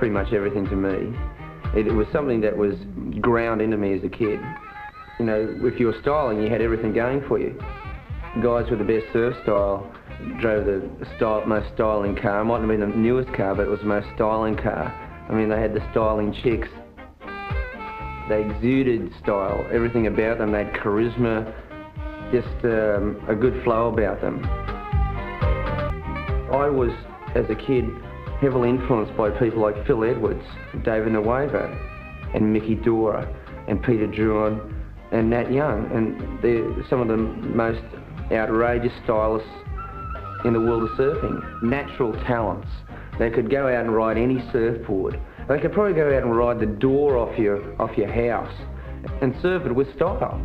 pretty much everything to me. It, it was something that was ground into me as a kid. You know, if you were styling, you had everything going for you. Guys with the best surf style drove the style, most styling car. It mightn't have been the newest car, but it was the most styling car. I mean, they had the styling chicks. They exuded style, everything about them. They had charisma, just um, a good flow about them. I was, as a kid, heavily influenced by people like Phil Edwards, David Nuuhiwa, and Mickey Dora, and Peter Drouyn, and Nat Young. And they're some of the most outrageous stylists in the world of surfing. Natural talents. They could go out and ride any surfboard. They could probably go out and ride the door off your, off your house and surf it with style.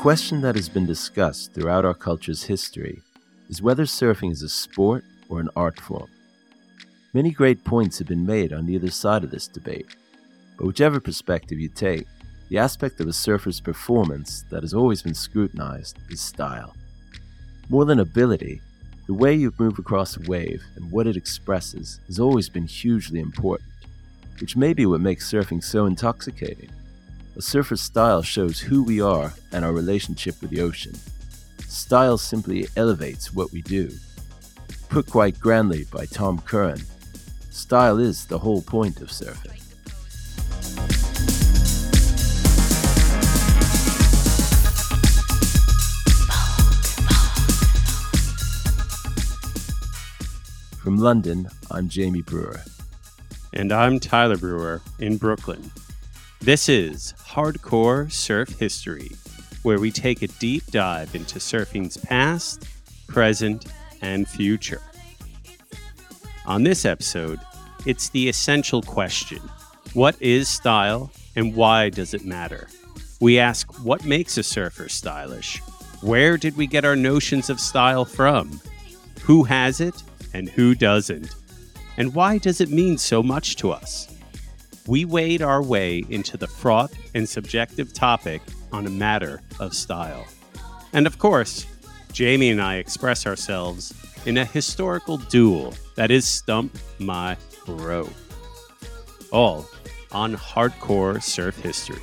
Question that has been discussed throughout our culture's history is whether surfing is a sport or an art form. Many great points have been made on either side of this debate, but whichever perspective you take, the aspect of a surfer's performance that has always been scrutinized is style. More than ability, the way you move across a wave and what it expresses has always been hugely important, which may be what makes surfing so intoxicating. A surfer's style shows who we are and our relationship with the ocean. Style simply elevates what we do. Put quite grandly by Tom Curren, style is the whole point of surfing. From London, I'm Jamie Breuer. And I'm Tyler Breuer in Brooklyn. This is Hardcore Surf History, where we take a deep dive into surfing's past, present, and future. On this episode, it's the essential question What is style and why does it matter? We ask what makes a surfer stylish? Where did we get our notions of style from? Who has it and who doesn't? And why does it mean so much to us? We wade our way into the fraught and subjective topic on a matter of style. And of course, Jamie and I express ourselves in a historical duel that is Stump My Bro. All on hardcore surf history.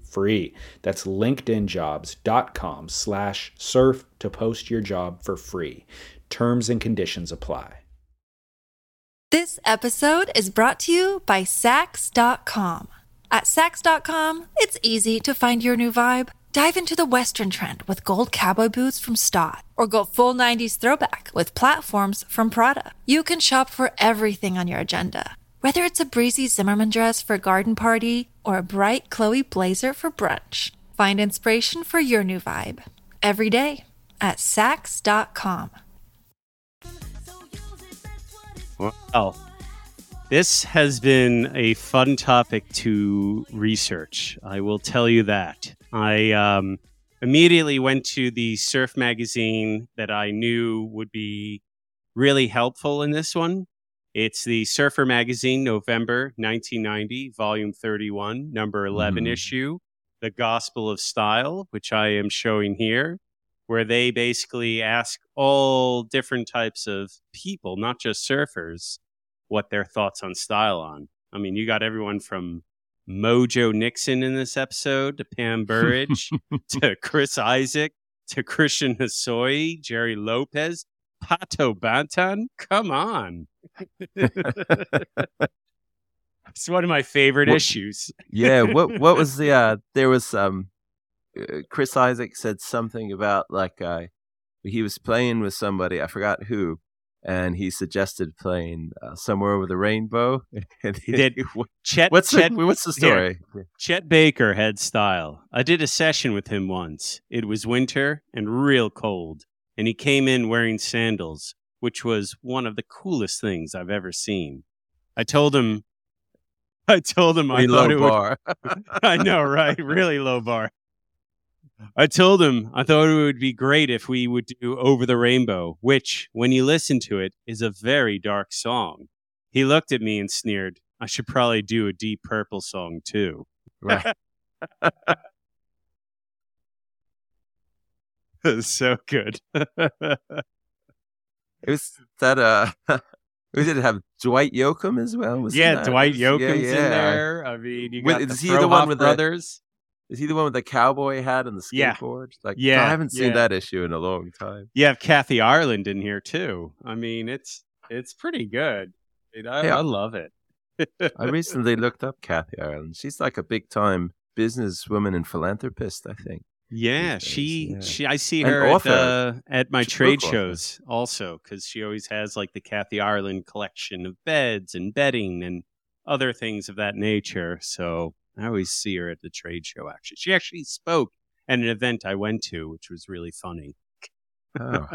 free. That's linkedinjobs.com slash surf to post your job for free. Terms and conditions apply. This episode is brought to you by Saks.com. At Saks.com, it's easy to find your new vibe. Dive into the Western trend with gold cowboy boots from Staud, or go full 90s throwback with platforms from Prada. You can shop for everything on your agenda whether it's a breezy Zimmermann dress for a garden party or a bright Chloe blazer for brunch, find inspiration for your new vibe every day at Saks.com. Well, this has been a fun topic to research. I will tell you that. I um, immediately went to the surf magazine that I knew would be really helpful in this one it's the Surfer Magazine, November 1990, volume 31, number 11 mm. issue, The Gospel of Style, which I am showing here, where they basically ask all different types of people, not just surfers, what their thoughts on style on. I mean, you got everyone from Mojo Nixon in this episode to Pam Burridge to Chris Isaak to Christian Hosoi, Gerry Lopez, Pato Banton. Come on. It's one of my favorite what, issues. yeah. What What was the? Uh, there was um, uh, Chris Isaak said something about like uh, he was playing with somebody. I forgot who. And he suggested playing uh, somewhere over the rainbow. and he did. Chet, what's Chet, the, what's the story? Here, Chet Baker had style. I did a session with him once. It was winter and real cold and he came in wearing sandals, which was one of the coolest things I've ever seen. I told him, I told him I thought it bar. would. I know, right? Really low bar. I told him I thought it would be great if we would do Over the Rainbow, which, when you listen to it, is a very dark song. He looked at me and sneered, I should probably do a Deep Purple song too. Right. so good. It was that uh we did have Dwight Yoakam as well. Was yeah, that? Dwight Yoakam's yeah, yeah. in there. I mean, you got Wait, the is he the one with brothers. The, is he the one with the cowboy hat and the skateboard? Yeah. Like, yeah, I haven't seen yeah. that issue in a long time. You have Kathy Ireland in here too. I mean, it's it's pretty good. I, I love it. I recently looked up Kathy Ireland. She's like a big time businesswoman and philanthropist. I think. Yeah, she yeah. she I see her at, uh, at my trade shows also because she always has like the Kathy Ireland collection of beds and bedding and other things of that nature. So I always see her at the trade show. Actually, she actually spoke at an event I went to, which was really funny. Oh.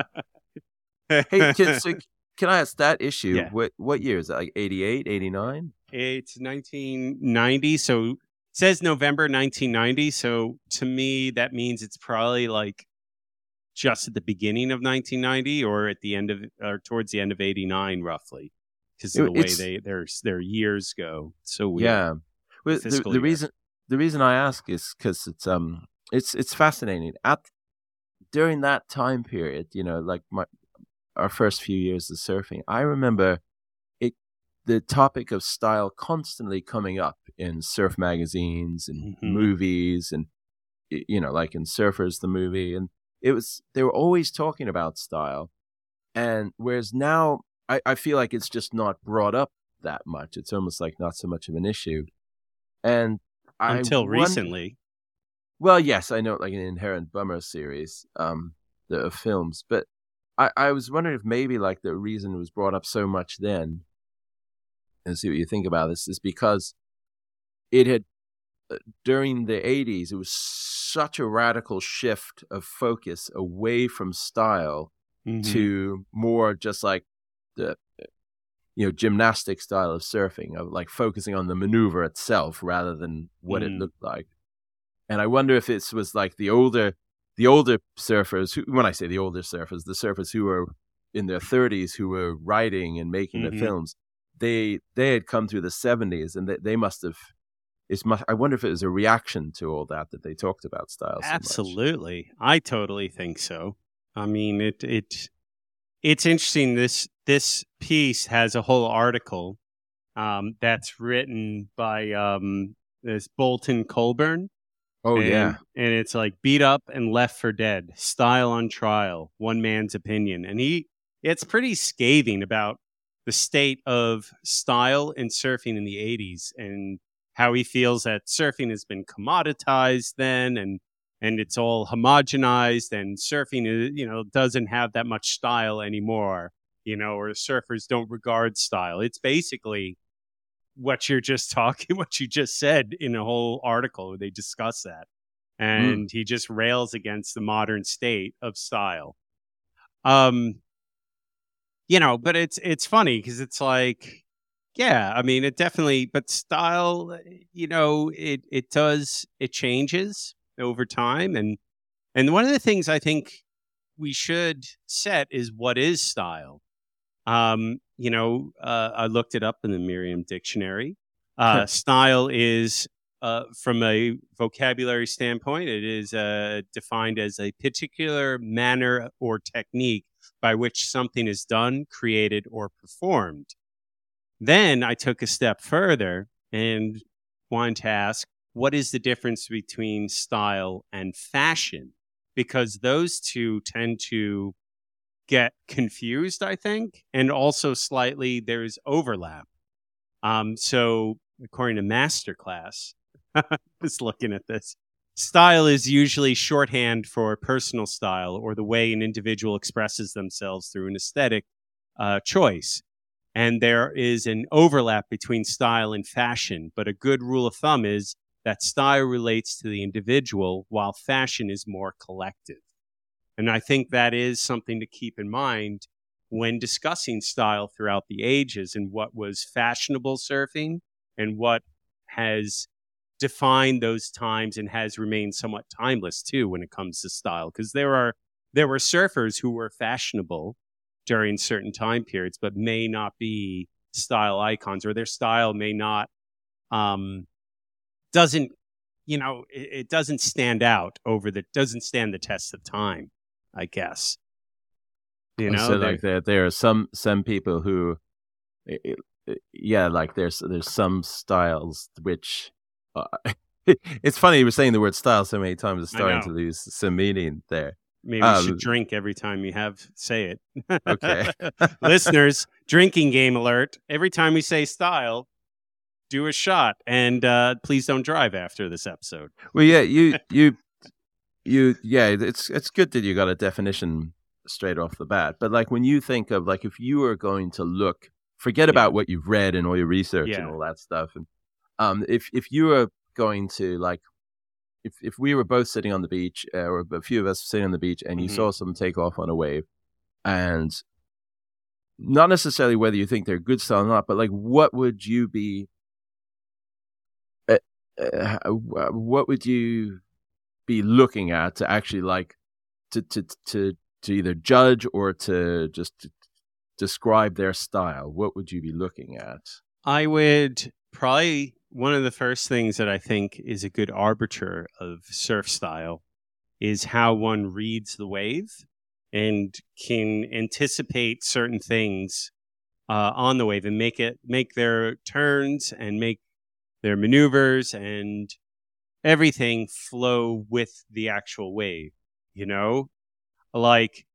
hey, can, so can I ask that issue? Yeah. What what year is it? Like 88, 89? It's 1990. So says November 1990. So to me, that means it's probably like just at the beginning of 1990 or at the end of or towards the end of 89 roughly because of the way they their their years go so weird. yeah well, the, the reason the reason i ask is because it's um it's it's fascinating at during that time period you know like my our first few years of surfing i remember the topic of style constantly coming up in surf magazines and Mhm. movies and you know like in surfers the movie and it was they were always talking about style and whereas now i, I feel like it's just not brought up that much it's almost like not so much of an issue and Until wonder- recently. well, yes, I know, like an Inherent Bummer series, um, the of films, but I, I was wondering if maybe like the reason it was brought up so much then, and see what you think about this, is because it had uh, during the '80s it was such a radical shift of focus away from style Mhm. to more just like the you know gymnastic style of surfing of like focusing on the maneuver itself rather than what it Mm. looked like and i wonder if it was like the older the older surfers who, when i say the older surfers the surfers who were in their 30s who were writing and making Mhm. the films they they had come through the 70s and they, they must have it's much, i wonder if it was a reaction to all that that they talked about style so much. Absolutely. I totally think so. I mean, it it it's interesting this this piece has a whole article um, that's written by um, this Bolton Colburn. oh and, yeah And it's like beat up and left for dead, style on trial, one man's opinion. And he it's pretty scathing about the state of style in surfing in the 80s and how he feels that surfing has been commoditized then and and it's all homogenized and surfing is, you know doesn't have that much style anymore you know or surfers don't regard style. It's basically what you're just talking what you just said in a whole article where they discuss that. And he just rails against the modern state of style. Um you know but it's it's funny because it's like yeah i mean it definitely but style you know it it does it changes over time and and one of the things i think we should set is what is style. Um you know uh, i looked it up in the merriam dictionary. Uh, style is uh, from a vocabulary standpoint, it is uh, defined as a particular manner or technique by which something is done, created, or performed. Then I took a step further and wanted to ask what is the difference between style and fashion? Because those two tend to get confused, I think, and also slightly there's overlap. Um, so, according to Masterclass, just looking at this, style is usually shorthand for personal style or the way an individual expresses themselves through an aesthetic uh, choice. And there is an overlap between style and fashion, but a good rule of thumb is that style relates to the individual while fashion is more collective. And I think that is something to keep in mind when discussing style throughout the ages and what was fashionable surfing and what has defined those times and has remained somewhat timeless too when it comes to style because there are there were surfers who were fashionable during certain time periods but may not be style icons or their style may not um doesn't you know it, it doesn't stand out over the doesn't stand the test of time i guess. You know so like there there are some some people who yeah like there's there's some styles which uh, it's funny you were saying the word style so many times it's starting to lose some meaning there. Maybe you um, should drink every time you have say it. Okay. Listeners drinking game alert every time we say style do a shot and uh, please don't drive after this episode. Well yeah you you you yeah it's it's good that you got a definition straight off the bat but like when you think of like if you are going to look forget Yeah. about what you've read and all your research and all that stuff and um if if you were going to like if if we were both sitting on the beach uh, or a few of us sitting on the beach and you Mhm. saw some take off on a wave and not necessarily whether you think they're good style or not but like what would you be uh, uh, what would you be looking at to actually like to to to to either judge or to just to describe their style what would you be looking at I would probably one of the first things that I think is a good arbiter of surf style is how one reads the wave and can anticipate certain things uh, on the wave and make it make their turns and make their maneuvers and everything flow with the actual wave. You know, like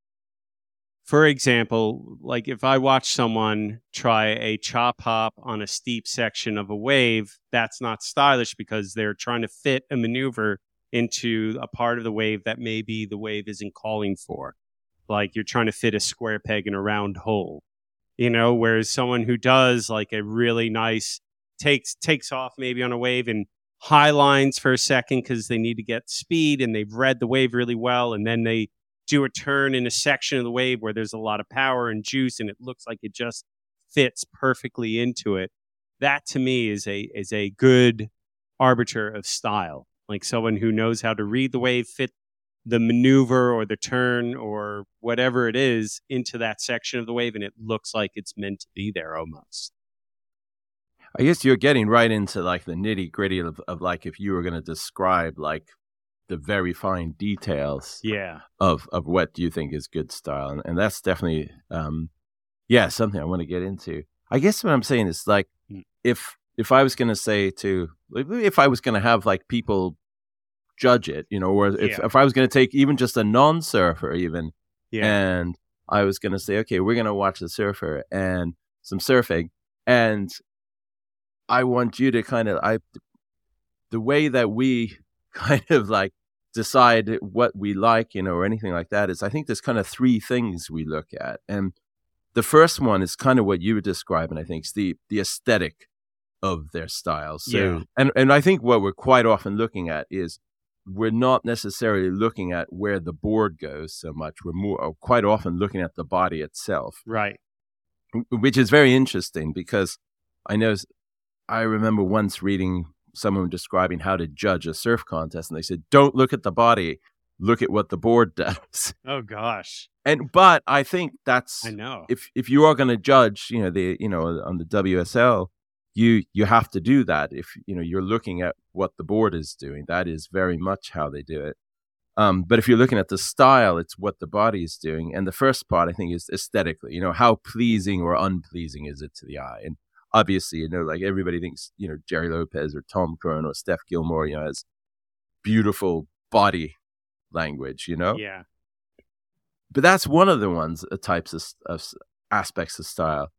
for example, like if I watch someone try a chop hop on a steep section of a wave, that's not stylish because they're trying to fit a maneuver into a part of the wave that maybe the wave isn't calling for. Like you're trying to fit a square peg in a round hole, you know, whereas someone who does like a really nice takes takes off maybe on a wave and high lines for a second because they need to get speed and they've read the wave really well and then they do a turn in a section of the wave where there's a lot of power and juice and it looks like it just fits perfectly into it. That to me is a is a good arbiter of style. Like someone who knows how to read the wave fit the maneuver or the turn or whatever it is into that section of the wave and it looks like it's meant to be there almost. I guess you're getting right into like the nitty gritty of, of like if you were going to describe like the very fine details yeah of of what do you think is good style and, and that's definitely um yeah something i want to get into i guess what i'm saying is like Mm. if if i was going to say to if i was going to have like people judge it you know or if, Yeah. if i was going to take even just a non-surfer even yeah and I was going to say, okay, we're going to watch the surfer and some surfing, and I want you to kind of I the way that we kind of like decide what we like, you know, or anything like that is I think there's kind of three things we look at, and the first one is kind of what you were describing. I think is the the aesthetic of their style. So, Yeah. and and I think what we're quite often looking at is we're not necessarily looking at where the board goes so much. We're more uh, quite often looking at the body itself, right which is very interesting because I know I remember once reading someone describing how to judge a surf contest, and they said, "Don't look at the body, look at what the board does." oh gosh And but I think that's i know if if you are going to judge, you know, the you know on the WSL, you you have to do that. If you know you're looking at what the board is doing, that is very much how they do it. Um, but if you're looking at the style, it's what the body is doing. And the first part, I think, is aesthetically. You know, how pleasing or unpleasing is it to the eye? And obviously, you know, like everybody thinks, you know, Gerry Lopez or Tom Curren or Steph Gilmore, you know, has beautiful body language. You know, yeah. But that's one of the ones uh, types of, of aspects of style.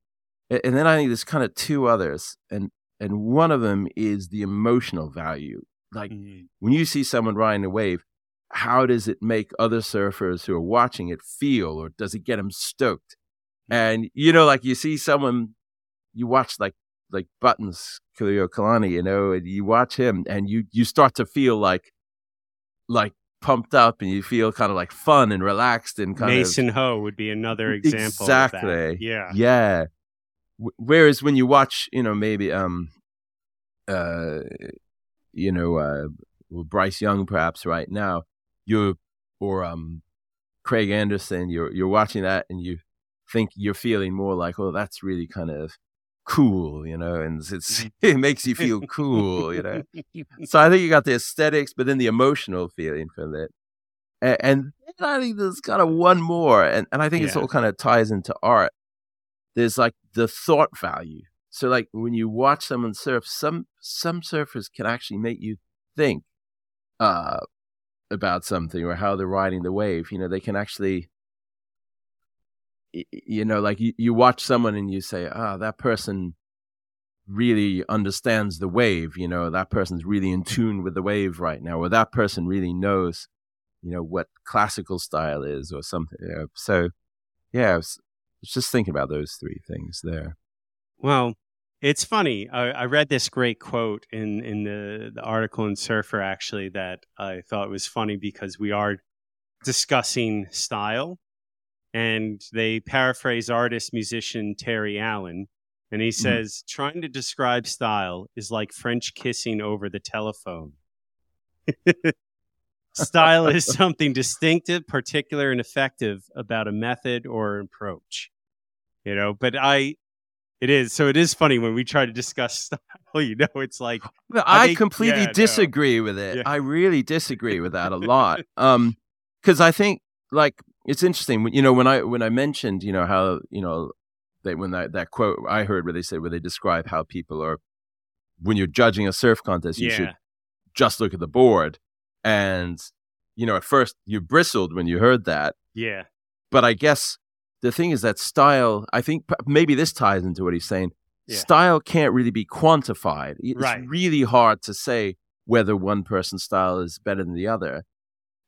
And then i think there's kind of two others and and one of them is the emotional value. Like Mhm. when you see someone riding a wave how does it make other surfers who are watching it feel or does it get them stoked? And you know like you see someone you watch like like buttons Kaluhiokalani, you know and you watch him and you you start to feel like like pumped up and you feel kind of like fun and relaxed and kind of mason ho would be another example of that. Exactly. yeah yeah. W- whereas when you watch, you know, maybe um, uh, you know, uh, well, Bryce Young perhaps right now, you're or um, Craig Anderson, you're you're watching that and you think you're feeling more like, oh, that's really kind of cool, you know, and it's it makes you feel cool, you know. So I think you got the aesthetics, but then the emotional feeling from it. And, and I think there's kind of one more, and, and I think it's all kind of ties into art. There's like the thought value. So like when you watch someone surf, some some surfers can actually make you think uh, about something or how they're riding the wave. You know, they can actually, you know, like you, you watch someone and you say, ah, that person really understands the wave. You know, that person's really in tune with the wave right now, or that person really knows, you know, what classical style is or something. So, yeah, I was just thinking about those three things there. Well, it's funny. I, I read this great quote in in the, the article in Surfer actually that I thought was funny because we are discussing style, and they paraphrase artist musician Terry Allen, and he says trying to describe style is like French kissing over the telephone. style is something distinctive, particular, and effective about a method or approach. You know, but I it is. So it is funny when we try to discuss style, you know, it's like, No, I completely yeah, no. disagree with it. Yeah. I really disagree with that a lot. Um, because I think like it's interesting. when- You know, when I when I mentioned, you know, how you know they when that, that quote I heard where they said where they describe how people are when you're judging a surf contest, you yeah. should just look at the board. And you know, at first you bristled when you heard that, Yeah. but I guess the thing is that style. I think maybe this ties into what he's saying. Yeah. Style can't really be quantified. It's Right. really hard to say whether one person's style is better than the other,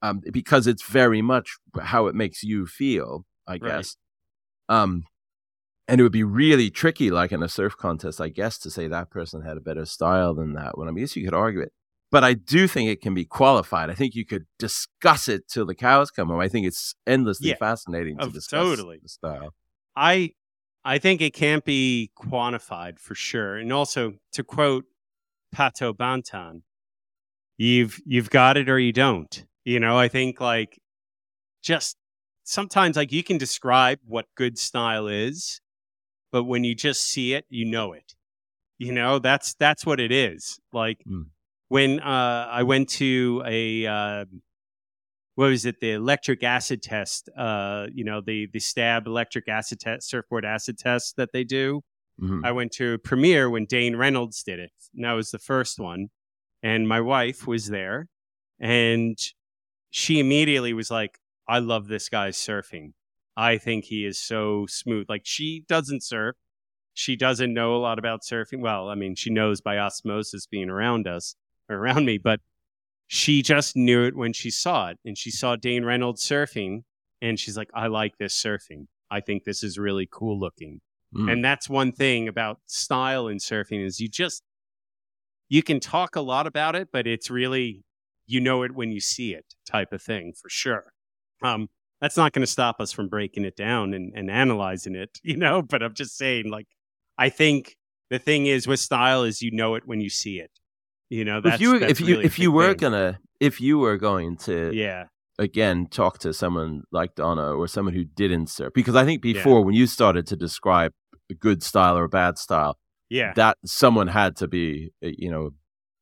um, because it's very much how it makes you feel. I guess. Um, and it would be really tricky, like in a surf contest, I guess, to say that person had a better style than that one. I mean, you could argue it, but I do think it can be qualified. I think you could discuss it till the cows come home. I think it's endlessly Yeah. fascinating to Oh, discuss totally. the style. I I think it can't be quantified for sure. And also to quote Pato Banton, you've you've got it or you don't. You know, I think like just sometimes like you can describe what good style is, but when you just see it, you know it. You know, that's that's what it is. Like Mm. when uh I went to a uh what was it the electric acid test uh you know the the stab electric acid test surfboard acid test that they do Mhm. i went to premiere when dane reynolds did it and that was the first one and my wife was there and she immediately was like i love this guy's surfing i think he is so smooth like she doesn't surf she doesn't know a lot about surfing well i mean she knows by osmosis being around us or around me but she just knew it when she saw it and she saw Dane Reynolds surfing and she's like I like this surfing. I think this is really cool looking. Mm. And that's one thing about style in surfing is you just you can talk a lot about it but it's really you know it when you see it type of thing for sure. Um that's not going to stop us from breaking it down and, and analyzing it, you know, but I'm just saying like I think the thing is with style is you know it when you see it. You know, that's if you if you really if you were thing. gonna if you were going to yeah again talk to someone like Donna or someone who didn't surf because I think before when you started to describe a good style or a bad style yeah that someone had to be uh, you know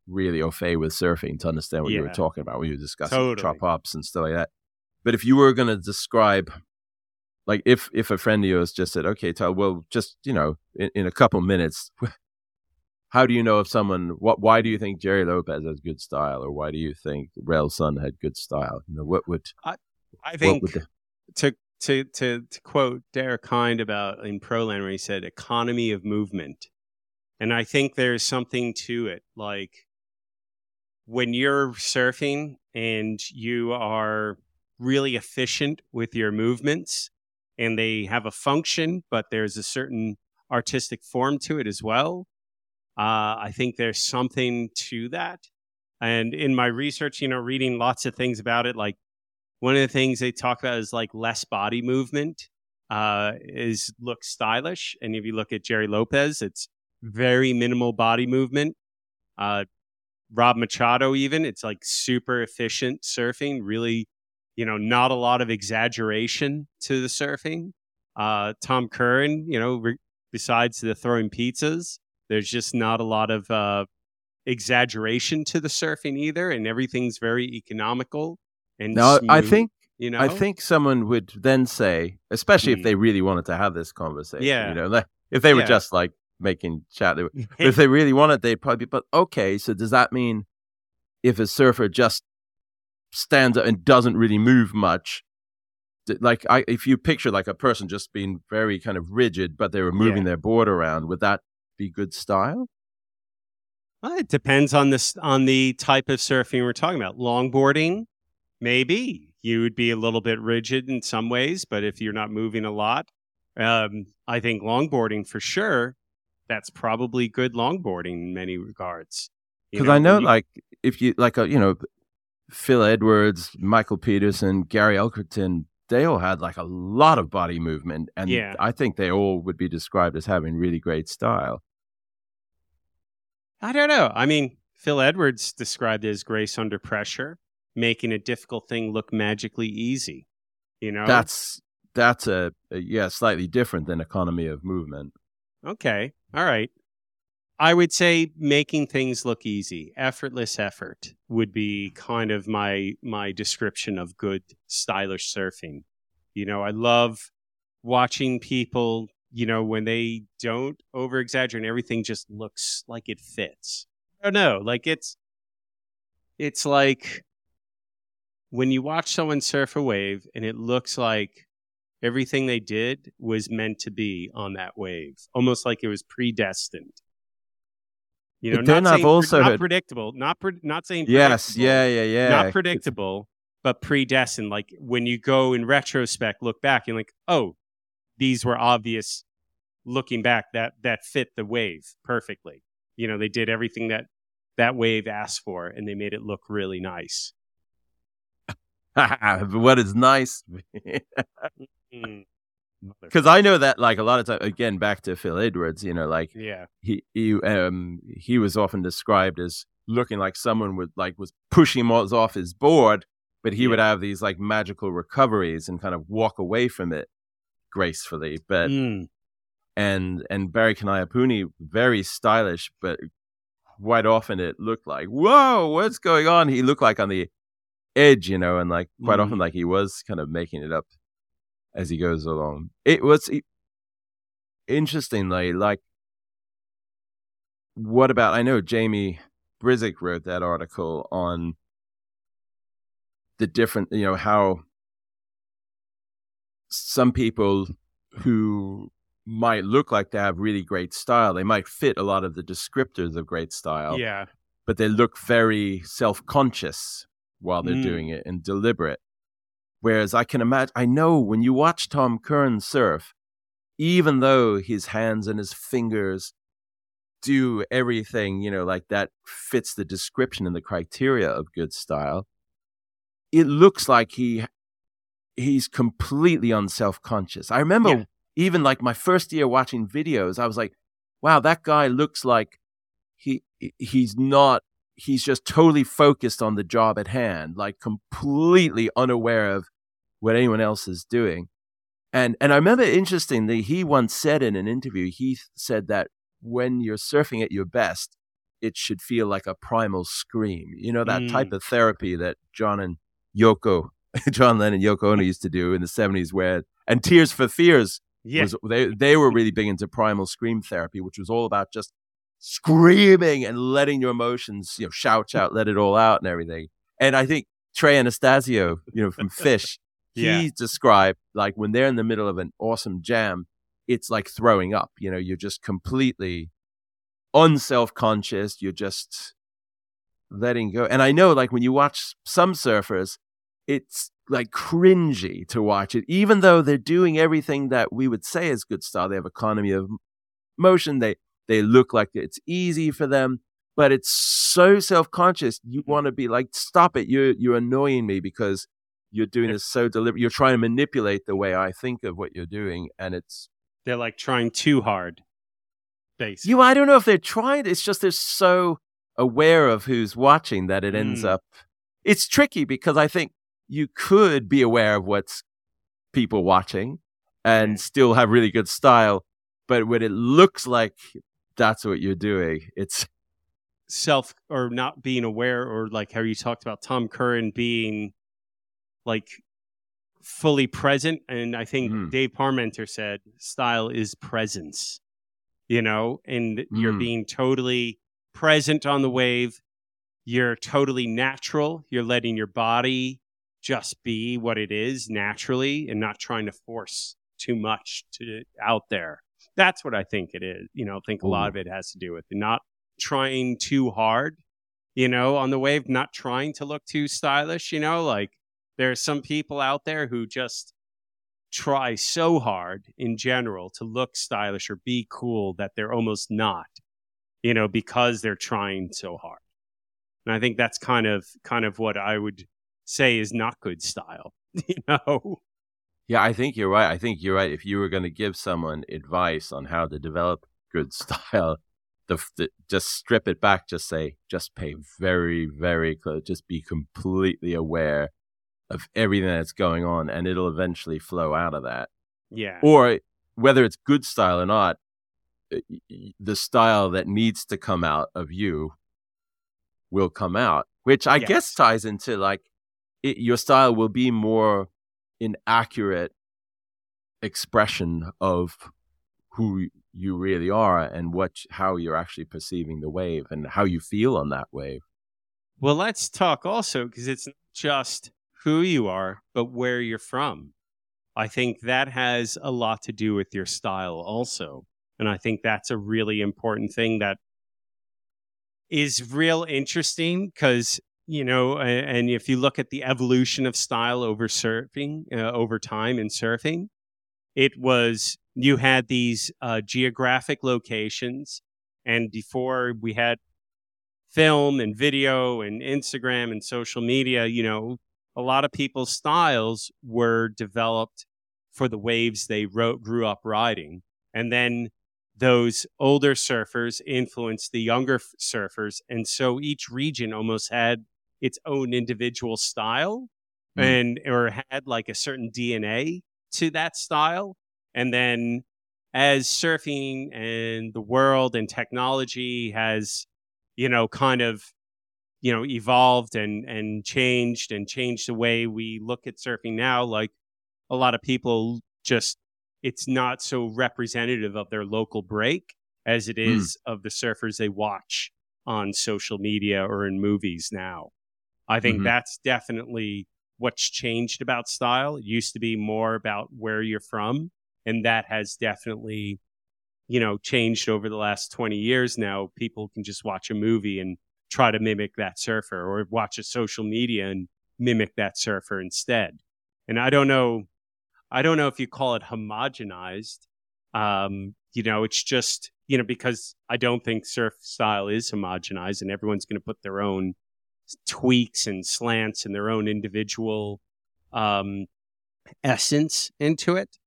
really au fait with surfing to understand what you were talking about when you were discussing Totally. chop ups and stuff like that. But if you were going to describe like if if a friend of yours just said okay well just you know in, in a couple minutes how do you know if someone what why do you think Gerry Lopez has good style or why do you think Rail Sun had good style you know what would I what think the, to to to to quote Derek Kind about in Proland where he said economy of movement. And I think there's something to it. Like when you're surfing and you are really efficient with your movements and they have a function, but there's a certain artistic form to it as well. Uh, I think there's something to that. And in my research, you know, reading lots of things about it, like one of the things they talk about is like less body movement uh, is look stylish. And if you look at Gerry Lopez, it's very minimal body movement. Uh, Rob Machado, even it's like super efficient surfing. Really, you know, not a lot of exaggeration to the surfing. Uh, Tom Curren, you know, re- besides the throwing pizzas, there's just not a lot of uh, exaggeration to the surfing either, and everything's very economical. And now I think you know, I think someone would then say, especially Hmm. if they really wanted to have this conversation, Yeah. you know, like, if they were Yeah. just like making chat, if they really wanted, they'd probably. Be, But okay, so does that mean if a surfer just stands up and doesn't really move much, like I, if you picture like a person just being very kind of rigid, but they were moving Yeah. their board around, would that be good style? Well, it depends on this on the type of surfing we're talking about. Longboarding, maybe you would be a little bit rigid in some ways, but if you're not moving a lot, um, I think longboarding for sure. That's probably good longboarding in many regards. Because I know, you- like, if you like, a, you know, Phil Edwards, Michael Peterson, Gary Elkerton, they all had like a lot of body movement, and Yeah. I think they all would be described as having really great style. I don't know. I mean, Phil Edwards described it as grace under pressure, making a difficult thing look magically easy. You know, That's that's a, a yeah, slightly different than economy of movement. Okay. All right. I would say making things look easy, effortless effort would be kind of my my description of good stylish surfing. You know, I love watching people you know, when they don't over exaggerate, everything just looks like it fits. I don't know. Like it's, it's like when you watch someone surf a wave and it looks like everything they did was meant to be on that wave, almost like it was predestined. You know, But then not I've saying- also not heard- predictable, not pre- not saying Yes, yeah, yeah, yeah. not predictable, but predestined. Like when you go in retrospect, look back, and like, oh, these were obvious. Looking back, that that fit the wave perfectly. You know, they did everything that that wave asked for, and they made it look really nice. what is nice Mm. because I know that like a lot of times, again back to Phil Edwards, you know, like Yeah, he he um he was often described as looking like someone would like was pushing him off his board, but he would have these like magical recoveries and kind of walk away from it gracefully. But Mm. and and Barry Kanaiaupuni very stylish, but quite often it looked like whoa, what's going on? He looked like on the edge, you know, and like quite Mhm. often like he was kind of making it up as he goes along. It was interestingly like what about I know Jamie Brisick wrote that article on the different you know how some people who might look like they have really great style they might fit a lot of the descriptors of great style yeah, but they look very self-conscious while they're Mm. doing it and deliberate. Whereas I can imagine, I know when you watch Tom Curren surf, even though his hands and his fingers do everything, you know, like that fits the description and the criteria of good style, it looks like he he's completely unself-conscious. I remember Yeah. even like my first year watching videos, I was like, wow, that guy looks like he he's not he's just totally focused on the job at hand like completely unaware of what anyone else is doing and and i remember interestingly he once said in an interview he said that when you're surfing at your best it should feel like a primal scream you know that Mm. type of therapy that john and yoko john lennon and yoko ono used to do in the 70s where and tears for fears yeah. was they they were really big into primal scream therapy, which was all about just screaming and letting your emotions, you know, shout out, let it all out and everything. And I think Trey Anastasio, you know, from Phish, Yeah. he described like when they're in the middle of an awesome jam, it's like throwing up. You know, you're just completely unself conscious. You're just letting go. And I know like when you watch some surfers, it's like cringy to watch it, even though they're doing everything that we would say is good style. They have economy of motion. They they look like it's easy for them, but it's so self conscious. You want to be like, stop it! You're you're annoying me because you're doing this so deliberate. You're trying to manipulate the way I think of what you're doing, and it's They're like trying too hard. Basically. you. I don't know if they're trying. It's just they're so aware of who's watching that it ends Mm. up. It's tricky because I think you could be aware of what's people watching and still have really good style, but when it looks like that's what you're doing, it's self or not being aware or like how you talked about Tom Curren being like fully present and I think Mm. Dave Parmenter said style is presence you know? And you're Mm. being totally present on the wave. You're totally natural. You're letting your body just be what it is naturally and not trying to force too much to out there. That's what I think it is you know? I think a lot of it has to do with it not trying too hard, you know, on the wave, not trying to look too stylish, you know, like there are some people out there who just try so hard in general to look stylish or be cool that they're almost not, you know, because they're trying so hard. And I think that's kind of kind of what I would say is not good style, you know. Yeah, I think you're right. I think you're right. If you were going to give someone advice on how to develop good style, the, the just strip it back. Just say, just pay very, very close. Just be completely aware of everything that's going on, and it'll eventually flow out of that. Yeah. Or whether it's good style or not, uh, the style that needs to come out of you will come out, which I Yes. guess ties into like it, your style will be more an accurate expression of who you really are and what how you're actually perceiving the wave and how you feel on that wave. Well, let's talk also because it's not just who you are, but where you're from. I think that has a lot to do with your style also. And I think that's a really important thing that is real interesting because, you know, and if you look at the evolution of style over surfing, uh, over time in surfing, it was you had these uh, geographic locations. And before we had film and video and Instagram and social media, you know, a lot of people's styles were developed for the waves they wrote, grew up riding. And then those older surfers influenced the younger f- surfers. And so each region almost had its own individual style mm. and or had like a certain DNA to that style. And then as surfing and the world and technology has, you know, kind of, you know, evolved and and changed and changed the way we look at surfing now, like a lot of people just it's not so representative of their local break as it hmm. mm. of the surfers they watch on social media or in movies now. I think mm-hmm. that's definitely what's changed about style. It used to be more about where you're from and that has definitely you know changed over the last 20 years now people can just watch a movie and try to mimic that surfer or watch a social media and mimic that surfer instead. And i don't know i don't know if you call it homogenized um, you know it's just you know because i don't think surf style is homogenized and everyone's going to put their own tweaks and slants and their own individual um, essence into it.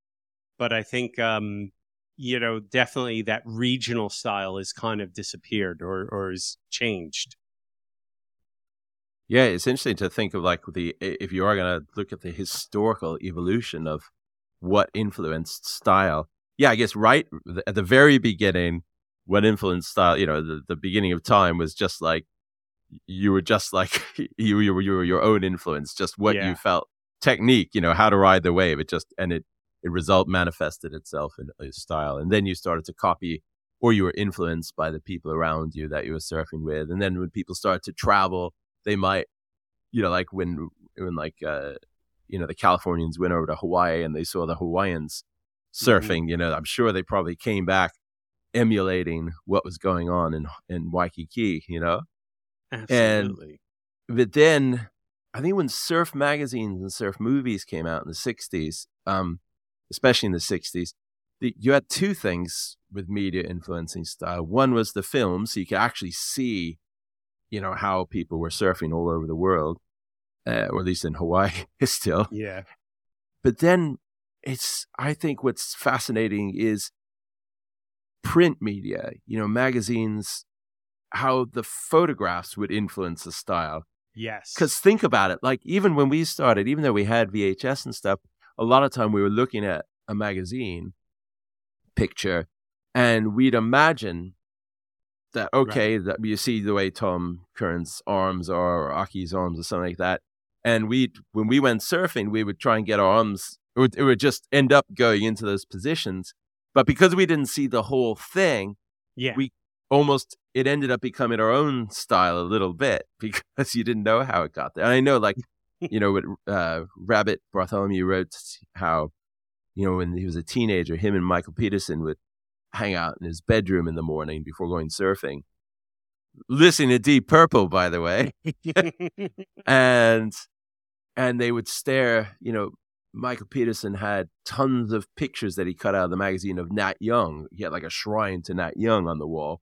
But I think um, you know definitely that regional style has kind of disappeared or or is changed. Yeah, it's interesting to think of like the if you are going to look at the historical evolution of what influenced style. Yeah, I guess right at the very beginning, what influenced style, you know, the, the beginning of time was just like you were just like you, you were you were your own influence, just what yeah. you felt technique, you know, how to ride the wave. It just and it it result manifested itself in a style. And then you started to copy or you were influenced by the people around you that you were surfing with. And then when people started to travel, they might, you know, like when, when like, uh, you know, the Californians went over to Hawaii and they saw the Hawaiians mm-hmm. surfing, mm-hmm. you know, I'm sure they probably came back emulating what was going on in, in Waikiki, you know? Absolutely. And, but then I think when surf magazines and surf movies came out in the 60s, um, especially in the 60s, the, you had two things with media influencing style. One was the film, so you could actually see, you know, how people were surfing all over the world, uh, or at least in Hawaii still. Yeah. But then it's, I think what's fascinating is print media, you know, magazines, how the photographs would influence the style. Yes. Because think about it, like even when we started, even though we had VHS and stuff, a lot of time we were looking at a magazine picture and we'd imagine that okay right. that you see the way tom curren's arms are or Occy's arms or something like that. And we when we went surfing we would try and get our arms it would, it would just end up going into those positions. But because we didn't see the whole thing yeah. we almost it ended up becoming our own style a little bit because you didn't know how it got there. And i know like you know, what uh, Rabbit Bartholomew wrote how, you know, when he was a teenager, him and Michael Peterson would hang out in his bedroom in the morning before going surfing, listening to Deep Purple, by the way, and and they would stare. You know, Michael Peterson had tons of pictures that he cut out of the magazine of Nat Young. He had like a shrine to Nat Young on the wall,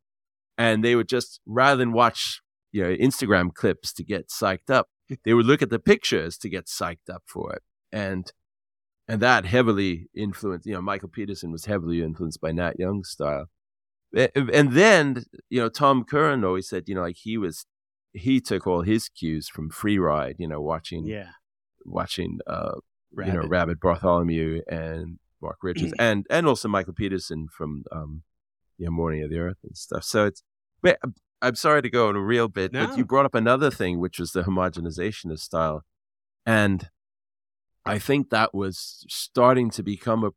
and they would just rather than watch you know Instagram clips to get psyched up, they would look at the pictures to get psyched up for it. And and that heavily influenced, you know, Michael Peterson was heavily influenced by Nat Young's style. And then, you know, Tom Curren always said, you know, like he was, he took all his cues from Free Ride, you know, watching, yeah, watching, uh, Rabbit. you know, Rabbit Bartholomew and Mark Richards, and and also Michael Peterson from, um, you know, Morning of the Earth and stuff. So it's, but I'm sorry to go on a real bit, no. but you brought up another thing, which was the homogenization of style. And I think that was starting to become a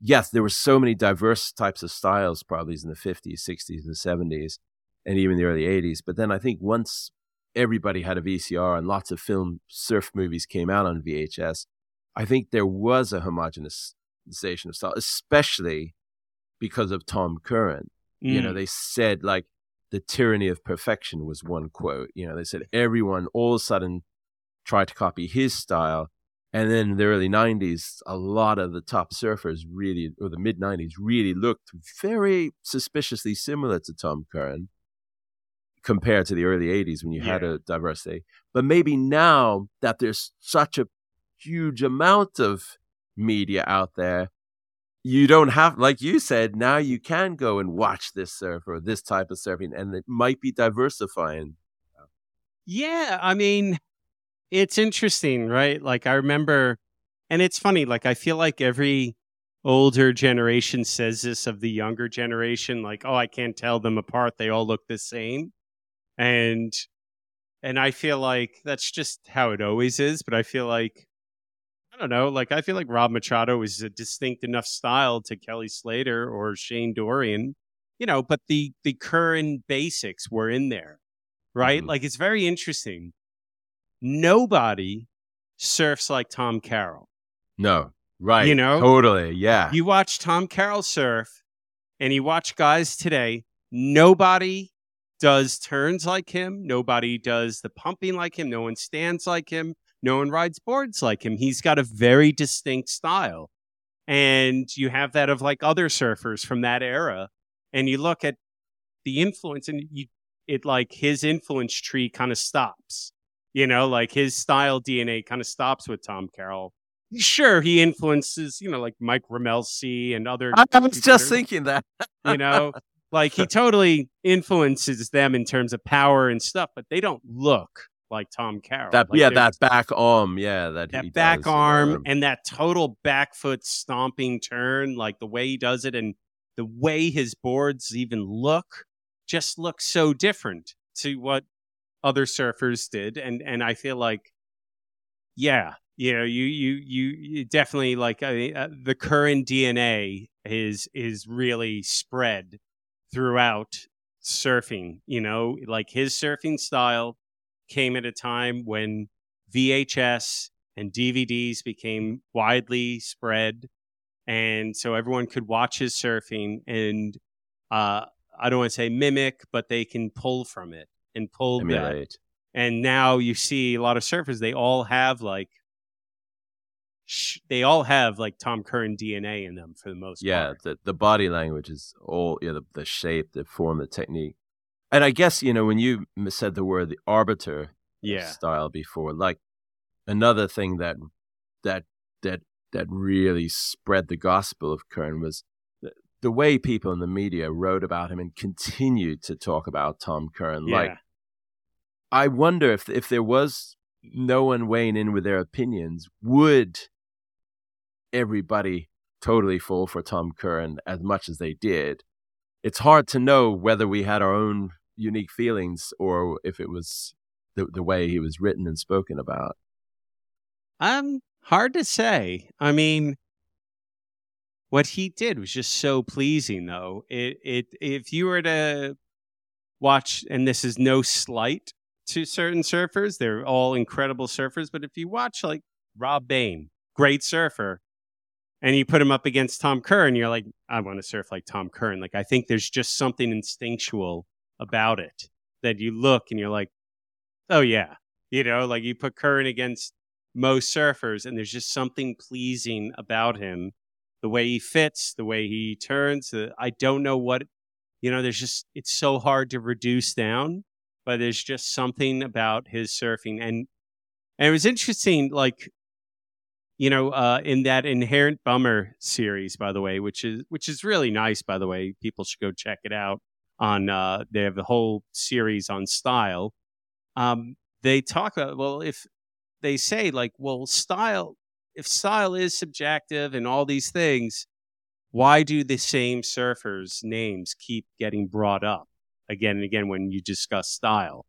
yes, there were so many diverse types of styles, probably in the 50s, 60s, and 70s, and even the early 80s. But then I think once everybody had a VCR and lots of film surf movies came out on VHS, I think there was a homogenization of style, especially because of Tom Curren. Mm. You know, mm. they said like the tyranny of perfection was one quote. You know, they said everyone all of a sudden tried to copy his style. And then in the early 90s, a lot of the top surfers really, or the mid 90s, really looked very suspiciously similar to Tom Curren compared to the early 80s when you yeah. had a diversity. But maybe now that there's such a huge amount of media out there, you don't have, like you said, now you can go and watch this surf or this type of surfing, and it might be diversifying. Yeah, I mean, it's interesting, right? Like I remember, and it's funny. Like I feel like every older generation says this of the younger generation, like, "Oh, I can't tell them apart; they all look the same." and and I feel like that's just how it always is. But I feel like I don't know, like I feel like Rob Machado is a distinct enough style to Kelly Slater or Shane Dorian, you know. But the the Curren basics were in there, right? Mm-hmm. Like it's very interesting. Nobody surfs like Tom Carroll. No, right? You know, totally, yeah. You watch Tom Carroll surf, and you watch guys today. Nobody does turns like him. Nobody does the pumping like him. No one stands like him. No one rides boards like him. He's got a very distinct style. And you have that of like other surfers from that era. And you look at the influence and you, it like his influence tree kind of stops. You know, like his style DNA kind of stops with Tom Carroll. Sure, he influences, you know, like Mike Rommelse and other. I was just thinking that. you know, like he totally influences them in terms of power and stuff, but they don't look like Tom Carroll. That like yeah, that back arm, yeah, that that back does, arm um, and that total back foot stomping turn, like the way he does it and the way his boards even look, just look so different to what other surfers did, and and I feel like, yeah, you know, you you you, you definitely like uh, the Curren DNA is is really spread throughout surfing. You know, like his surfing style came at a time when VHS and DVDs became widely spread. And so everyone could watch his surfing and uh, I don't want to say mimic, but they can pull from it and pull Emulate. that. And now you see a lot of surfers, they all have like sh- they all have like Tom Curren DNA in them for the most yeah, part. Yeah, the, the body language is all, yeah, the, the shape, the form, the technique. And I guess, you know, when you said the word the arbiter yeah. style before, like another thing that, that, that, that really spread the gospel of Curren was the, the way people in the media wrote about him and continued to talk about Tom Curren. Yeah. Like, I wonder if if there was no one weighing in with their opinions, would everybody totally fall for Tom Curren as much as they did. It's hard to know whether we had our own unique feelings or if it was the, the way he was written and spoken about. Um, hard to say. I mean, what he did was just so pleasing, though. It it if you were to watch, and this is no slight to certain surfers, they're all incredible surfers. But if you watch like Rob Bain, great surfer, and you put him up against Tom Curren, you're like, I want to surf like Tom Curren. Like, I think there's just something instinctual about it that you look and you're like, oh, yeah. You know, like you put Curren against most surfers, and there's just something pleasing about him. The way he fits, the way he turns. I don't know what, you know, there's just, it's so hard to reduce down, but there's just something about his surfing. And, and it was interesting, like, you know, uh, in that Inherent Bummer series, by the way, which is which is really nice, by the way. People should go check it out. On uh, they have the whole series on style. Um, they talk about well, if they say like, well, style, if style is subjective and all these things, why do the same surfers' names keep getting brought up again and again when you discuss style?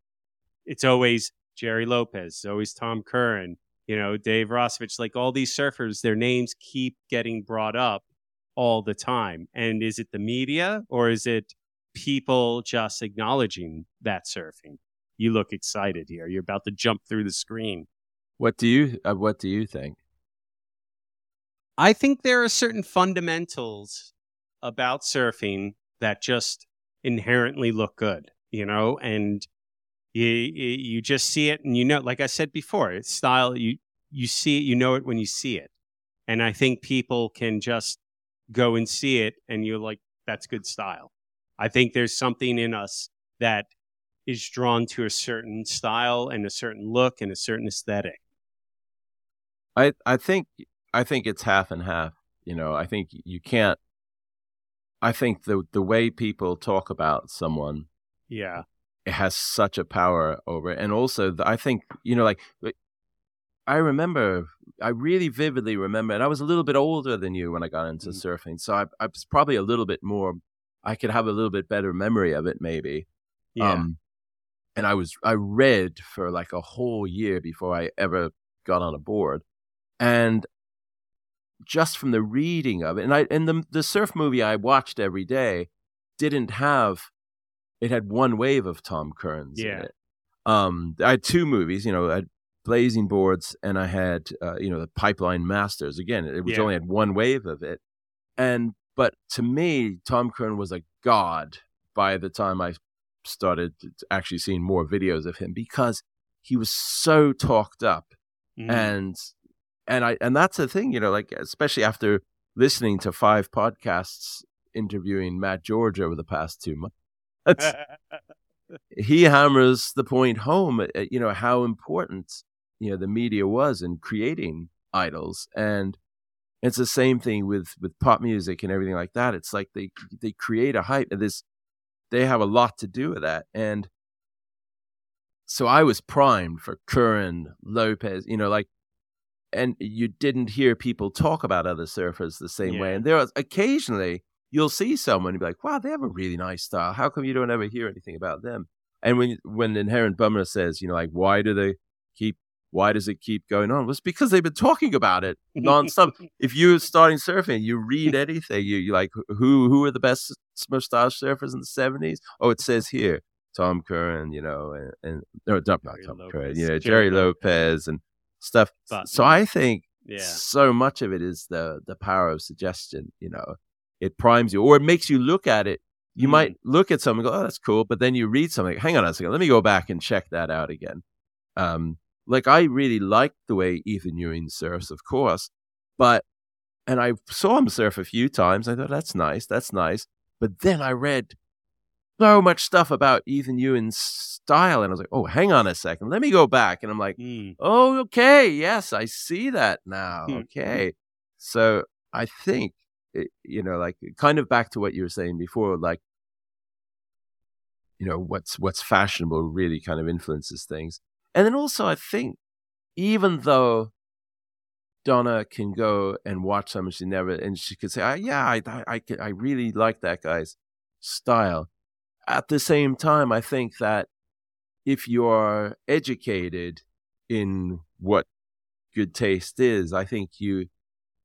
It's always Gerry Lopez, always Tom Curren, you know, Dave Rastovich, like all these surfers, their names keep getting brought up. all the time. And is it the media or is it people just acknowledging that surfing? You look excited here. You're about to jump through the screen. What do you uh, What do you think? I think there are certain fundamentals about surfing that just inherently look good, you know, and you you just see it and you know, like I said before, it's style. You you see it, you know it when you see it, and I think people can just go and see it, and you're like, that's good style. I think there's something in us that is drawn to a certain style and a certain look and a certain aesthetic. I I think I think it's half and half. You know, I think you can't. I think the the way people talk about someone, yeah, it has such a power over it, and also the, I think you know, like I remember, I really vividly remember, and I was a little bit older than you when I got into mm. surfing, so I, I was probably a little bit more. I could have a little bit better memory of it, maybe. Yeah. Um, and I was I read for like a whole year before I ever got on a board, and just from the reading of it, and I and the the surf movie I watched every day didn't have it had one wave of Tom Curren's yeah. in it. Um, I had two movies, you know, I had Blazing Boards and I had uh, you know the Pipeline Masters. Again, it was yeah. only had one wave of it, and but to me, Tom Curren was a god by the time I started actually seeing more videos of him because he was so talked up mm. and and I and that's the thing, you know, like especially after listening to five podcasts interviewing Matt George over the past two months, he hammers the point home. Uh, you know how important you know the media was in creating idols, and it's the same thing with with pop music and everything like that. It's like they they create a hype, and this they have a lot to do with that, and so I was primed for Curren, Lopez, you know, like and you didn't hear people talk about other surfers the same yeah. way. And there was occasionally you'll see someone and be like, "Wow, they have a really nice style. How come you don't ever hear anything about them?" And when when Inherent Bummer says, you know, like, why do they keep? Why does it keep going on? Well, it's because they've been talking about it nonstop. if you're starting surfing, you read anything. You you like who who are the best mustache surfers in the '70s? Oh, it says here Tom Curren, you know, and, and no, not Tom Curren, you know, Gerry, Gerry Lopez, Lopez and stuff. But, so I think yeah. so much of it is the the power of suggestion. You know, it primes you, or it makes you look at it. You mm. might look at something, and go, "Oh, that's cool," but then you read something. Hang on a second, let me go back and check that out again. Um, like I really liked the way Ethan Ewing surfs, of course, but and I saw him surf a few times. I thought that's nice, that's nice. But then I read so much stuff about Ethan Ewing's style. And I was like, oh, hang on a second. Let me go back. And I'm like, mm. oh, okay. Yes, I see that now. Hmm. okay. So I think, it, you know, like kind of back to what you were saying before, like, you know, what's what's fashionable really kind of influences things. And then also, I think, even though Donna can go and watch something she never, and she could say, "Yeah, I, I, I, really like that guy's style." at the same time, I think that if you're educated in what good taste is, I think you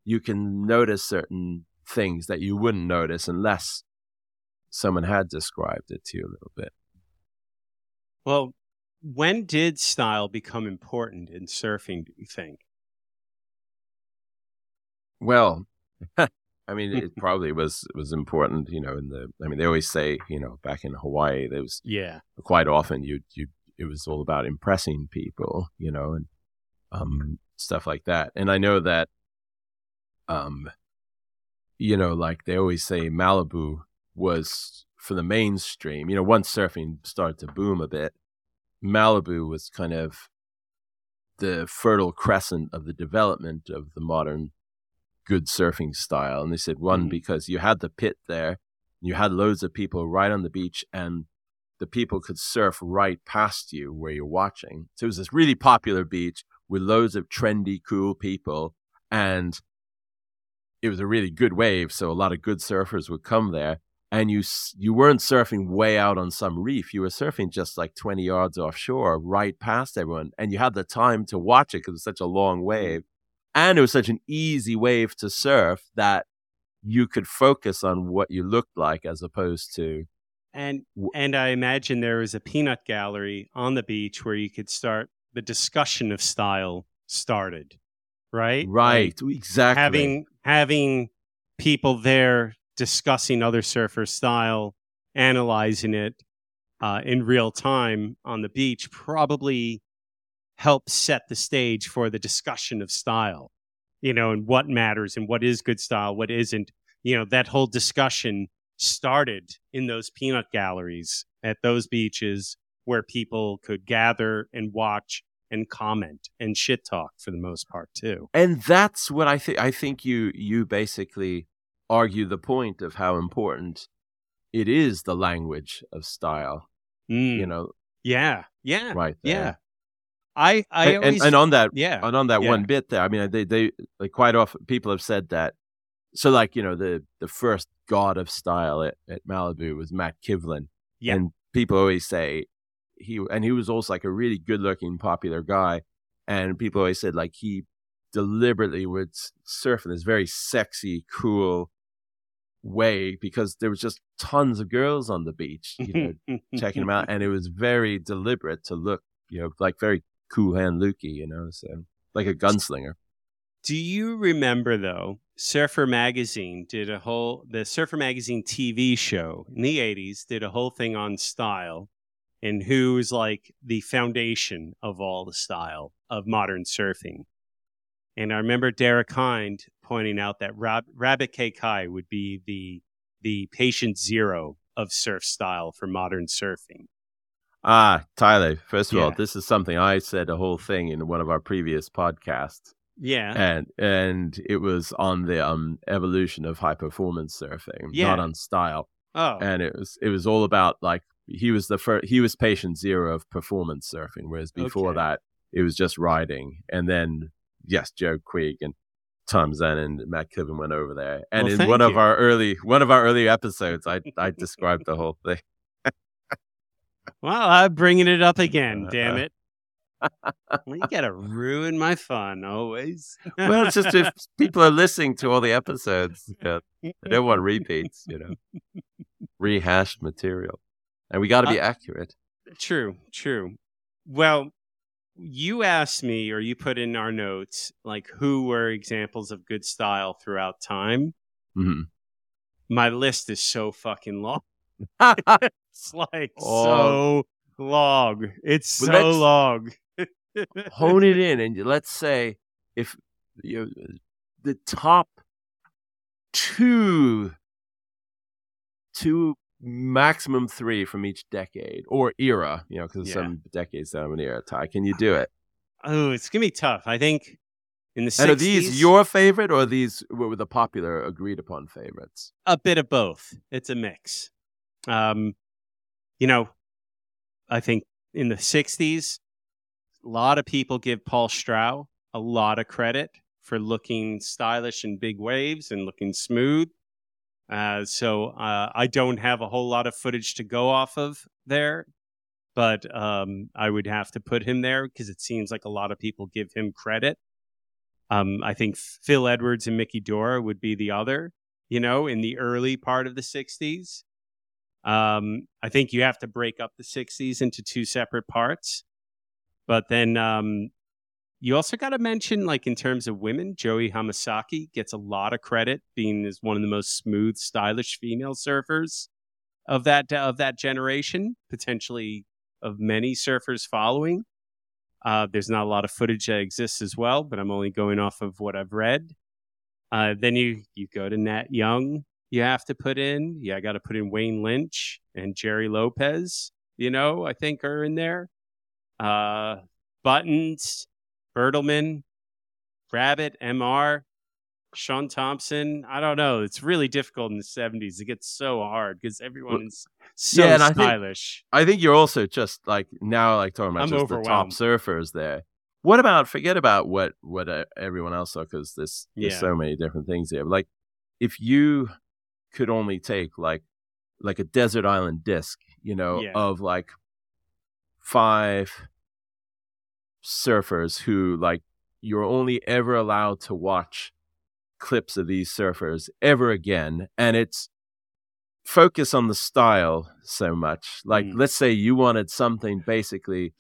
you can notice certain things that you wouldn't notice unless someone had described it to you a little bit. Well, when did style become important in surfing, do you think? Well, I mean, it probably was was important, you know. In the, I mean, they always say, you know, back in Hawaii, there was yeah, quite often you you it was all about impressing people, you know, and um stuff like that. And I know that, um, you know, like they always say, Malibu was for the mainstream. You know, once surfing started to boom a bit, Malibu was kind of the fertile crescent of the development of the modern good surfing style. And they said, one, mm-hmm. because you had the pit there, you had loads of people right on the beach, and the people could surf right past you where you're watching. So it was this really popular beach with loads of trendy, cool people. And it was a really good wave. So a lot of good surfers would come there. And you you weren't surfing way out on some reef. You were surfing just like 20 yards offshore, right past everyone. And you had the time to watch it because it was such a long wave and it was such an easy wave to surf that you could focus on what you looked like as opposed to and and I imagine there was a peanut gallery on the beach where you could start the discussion of style started, right? Right, like exactly. Having having people there discussing other surfer style, analyzing it uh, in real time on the beach probably helps set the stage for the discussion of style, you know, and what matters and what is good style, what isn't. You know, that whole discussion started in those peanut galleries at those beaches where people could gather and watch and comment and shit talk for the most part too. And that's what I think I think you you basically argue the point of how important it is the language of style. Mm. You know. Yeah. Yeah. Right. There. Yeah. I I and, always, and, on that yeah and on that yeah. one bit there, I mean they they like quite often people have said that so like you know the the first god of style at, at Malibu was Matt Kivlin. Yeah. And people always say he and he was also like a really good looking popular guy. And people always said like he deliberately would surf in this very sexy, cool way because there was just tons of girls on the beach, you know, checking him out. And it was very deliberate to look, you know, like very cool hand Lukey, you know, so like a gunslinger. Do you remember though? Surfer Magazine did a whole the Surfer Magazine TV show in the '80s did a whole thing on style and who's like the foundation of all the style of modern surfing. And I remember Derek Hynd pointing out that Rab- Rabbit Kekai would be the the patient zero of surf style for modern surfing. Ah, Tyler, first of Yeah. all, this is something I said a whole thing in one of our previous podcasts. Yeah. And and it was on the um evolution of high performance surfing, Yeah. not on style. oh. And it was it was all about like he was the first he was patient zero of performance surfing, whereas before Okay. that it was just riding. And then yes, Joe Quigg and Tom Zahn and Matt Kivlin went over there. And Well, in one of our early one of our early episodes I I described the whole thing. well, I'm bringing it up again. Damn Uh, it. well, you gotta ruin my fun always. well, it's just if people are listening to all the episodes, yeah, they don't want repeats, you know, rehashed material, and we got to be accurate. True, true. Well, you asked me, or you put in our notes, like who were examples of good style throughout time. Mhm. My list is so fucking long. Mm-hmm. It's like Oh. so long. It's Well, so long. Hone it in, and let's say if you know, the top two, two maximum three from each decade or era, you know, because Yeah. some decades have an era. Ty, can you do it? Oh, it's gonna be tough. I think in the 60s, And are these your favorite, or are these were the popular agreed upon favorites? a bit of both. It's a mix. Um, you know, I think in the '60s, a lot of people give Paul Strauch a lot of credit for looking stylish in big waves and looking smooth. Uh, so uh, I don't have a whole lot of footage to go off of there, but um, I would have to put him there because it seems like a lot of people give him credit. Um, I think Phil Edwards and Mickey Dora would be the other you know, in the early part of the 60s. Um, I think you have to break up the 60s into two separate parts. But then um, you also got to mention, like, in terms of women, Joey Hamasaki gets a lot of credit being as one of the most smooth, stylish female surfers of that of that generation, potentially of many surfers following. Uh, there's not a lot of footage that exists as well, but I'm only going off of what I've read. Uh, then you you go to Nat Young. You have to put in. Yeah, I got to put in Wayne Lynch and Gerry Lopez. You know, I think are in there. Uh, Buttons, Bertlemann, Rabbit, Mr. Shaun Thomson. I don't know. It's really difficult in the '70s. It gets so hard because everyone is so Yeah, and I think- stylish. I think you're also just like now, like talking about I'm just the top surfers there. What about forget about what what uh, everyone else saw because there's there's Yeah. so many different things here. But like, if you could only take like like a desert island disc, you know, Yeah. of like five surfers who like you're only ever allowed to watch clips of these surfers ever again, and it's focus on the style so much. Like, Mm. let's say you wanted something basically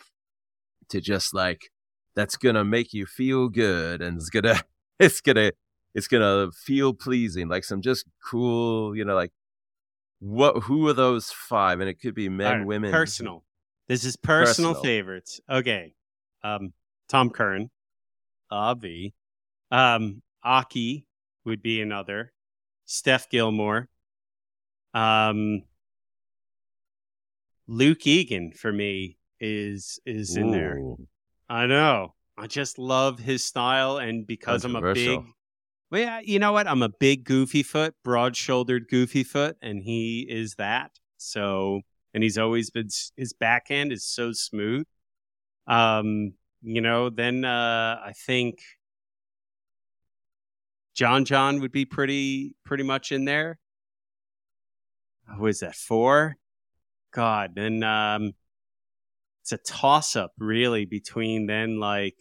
to just like that's gonna make you feel good and it's gonna it's gonna it's gonna feel pleasing, like some just cool, you know, like what who are those five? And it could be men, right, women. Personal. This is personal, Personal. favorites. Okay. Um, Tom Curren, Avi, um, Occy would be another. Steph Gilmore, um, Luke Egan for me is is in there. I know. I just love his style, and because I'm a big, well, yeah, you know what? I'm a big goofy foot, broad shouldered goofy foot, and he is that. So, and he's always been his backhand is so smooth. Um, you know, then uh, I think John John would be pretty pretty much in there. Who is that? Four. God, then um, it's a toss up really between then like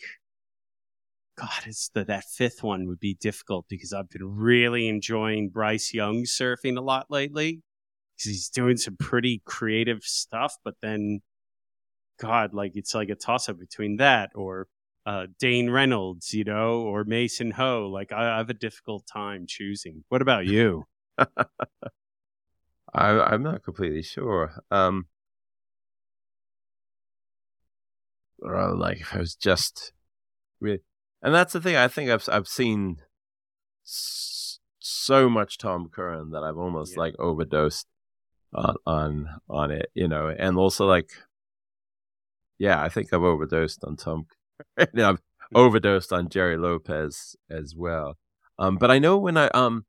God, it's the that fifth one would be difficult because I've been really enjoying Bryce Young surfing a lot lately. 'Cause he's doing some pretty creative stuff, but then God, like it's like a toss up between that or uh, Dane Reynolds, you know, or Mason Ho. Like I, I have a difficult time choosing. What about you? I, I'm not completely sure. Um, or like I was just, re- and that's the thing. I think I've I've seen so much Tom Curren that I've almost Yeah. like overdosed on on on it, you know, and also like, yeah, I think I've overdosed on Tom. Curren. I've overdosed on Gerry Lopez as well. Um, but I know when I um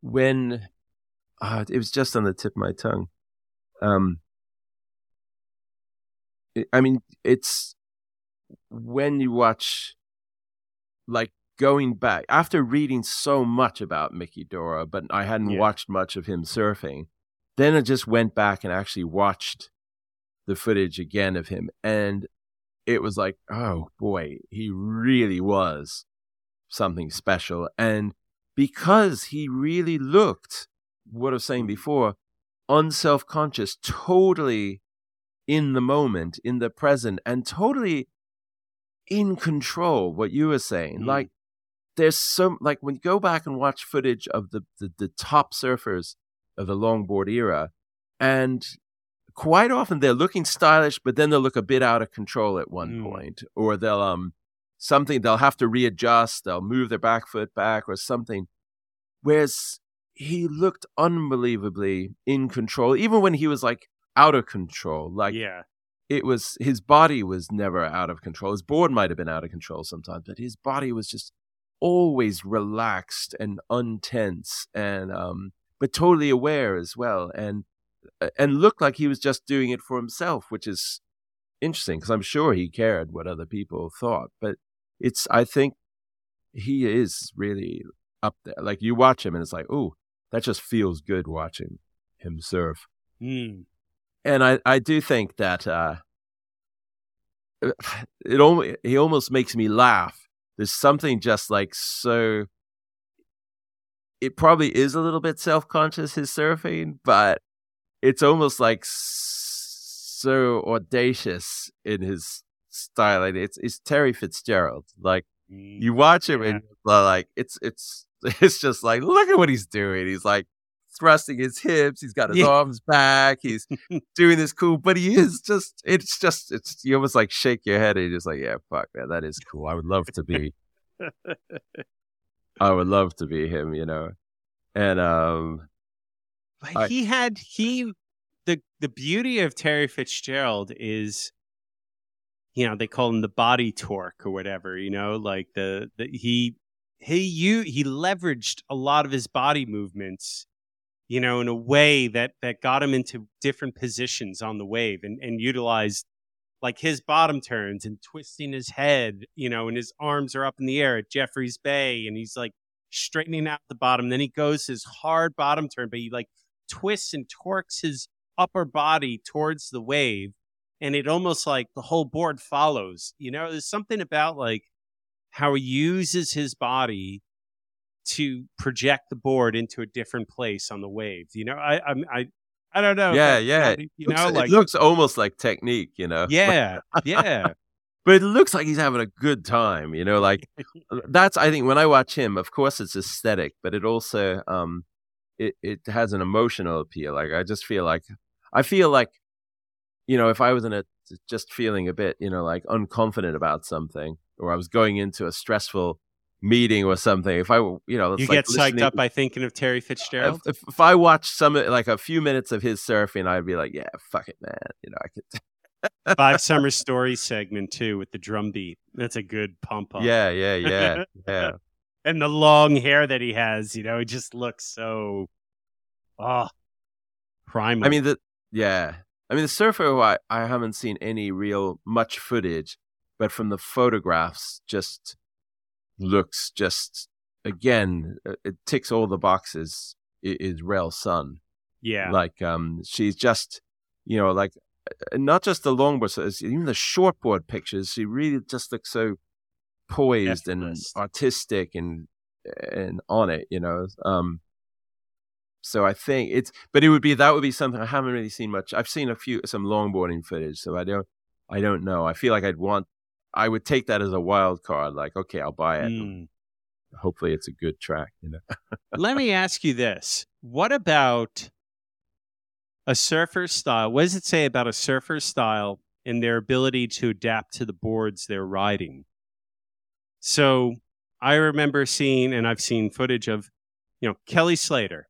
when uh, it was just on the tip of my tongue. Um, it- I mean, it's when you watch, like going back after reading so much about Mickey Dora, but I hadn't Yeah. watched much of him surfing. Then I just went back and actually watched the footage again of him, and it was like, oh boy, he really was something special. And because he really looked, what I was saying before, unself conscious, totally in the moment, in the present, and totally in control. What you were saying, Mm. like there's some like when you go back and watch footage of the, the the top surfers of the longboard era, and quite often they're looking stylish, but then they'll look a bit out of control at one Mm. point, or they'll um something they'll have to readjust, they'll move their back foot back or something. Whereas he looked unbelievably in control, even when he was like out of control. Like yeah. it was his body was never out of control. His board might have been out of control sometimes, but his body was just always relaxed and untense and um but totally aware as well and and looked like he was just doing it for himself, which is interesting because I'm sure he cared what other people thought, but it's I think he is really up there. Like you watch him and it's like, "Oh, that just feels good watching him surf." Mm. and I, I do think that uh, it almost he almost makes me laugh. There's something just like so. It probably is a little bit self conscious his surfing, but it's almost like so audacious in his style. Like it's it's Terry Fitzgerald. Like Mm. you watch him Yeah. and like it's it's it's just like look at what he's doing. He's like thrusting his hips. He's got his Yeah. arms back. He's doing this cool, but he is just it's just it's you almost like shake your head and you're just like yeah fuck man that is cool. I would love to be. I would love to be him, you know, and um But I- he had he the the beauty of Terry Fitzgerald is you know they call him the body torque or whatever you know like the, the he he you he leveraged a lot of his body movements you know in a way that that got him into different positions on the wave and and utilized like his bottom turns and twisting his head you know and his arms are up in the air at Jeffrey's Bay and he's like straightening out the bottom. Then he goes his hard bottom turn but he like twists and torques his upper body towards the wave and it almost like the whole board follows you know there's something about like how he uses his body to project the board into a different place on the waves. You know, I I I, I don't know. Yeah, yeah. You know, looks, like it looks almost like technique, you know. yeah, yeah. but it looks like he's having a good time, you know. Like that's I think when I watch him, of course it's aesthetic, but it also um it it has an emotional appeal. Like I just feel like I feel like you know if I was in a just feeling a bit you know like unconfident about something, or I was going into a stressful meeting or something. If I you know it's You like get psyched up by thinking of Terry Fitzgerald. if, if, if I watched some like a few minutes of his surfing, I'd be like, yeah, fuck it, man. You know, I could. Five Summer Stories segment too with the drum beat. That's a good pump up. Yeah, yeah, yeah, yeah. and the long hair that he has, you know, he just looks so oh primal. I mean the yeah. I mean the surfer who I, I haven't seen any real much footage, but from the photographs just looks just again uh, it ticks all the boxes is Rell Sunn. yeah. Like um she's just you know like uh, not just the longboard even the shortboard pictures she really just looks so poised and artistic and and on it you know um so I think it's but it would be that would be something I haven't really seen much I've seen a few some longboarding footage so I don't I don't know I feel like I'd want I would take that as a wild card like okay I'll buy it Mm. hopefully it's a good track you know Let me ask you this. What about a surfer style? What does it say about a surfer style and their ability to adapt to the boards they're riding? So I remember seeing, and I've seen footage of, you know, Kelly Slater,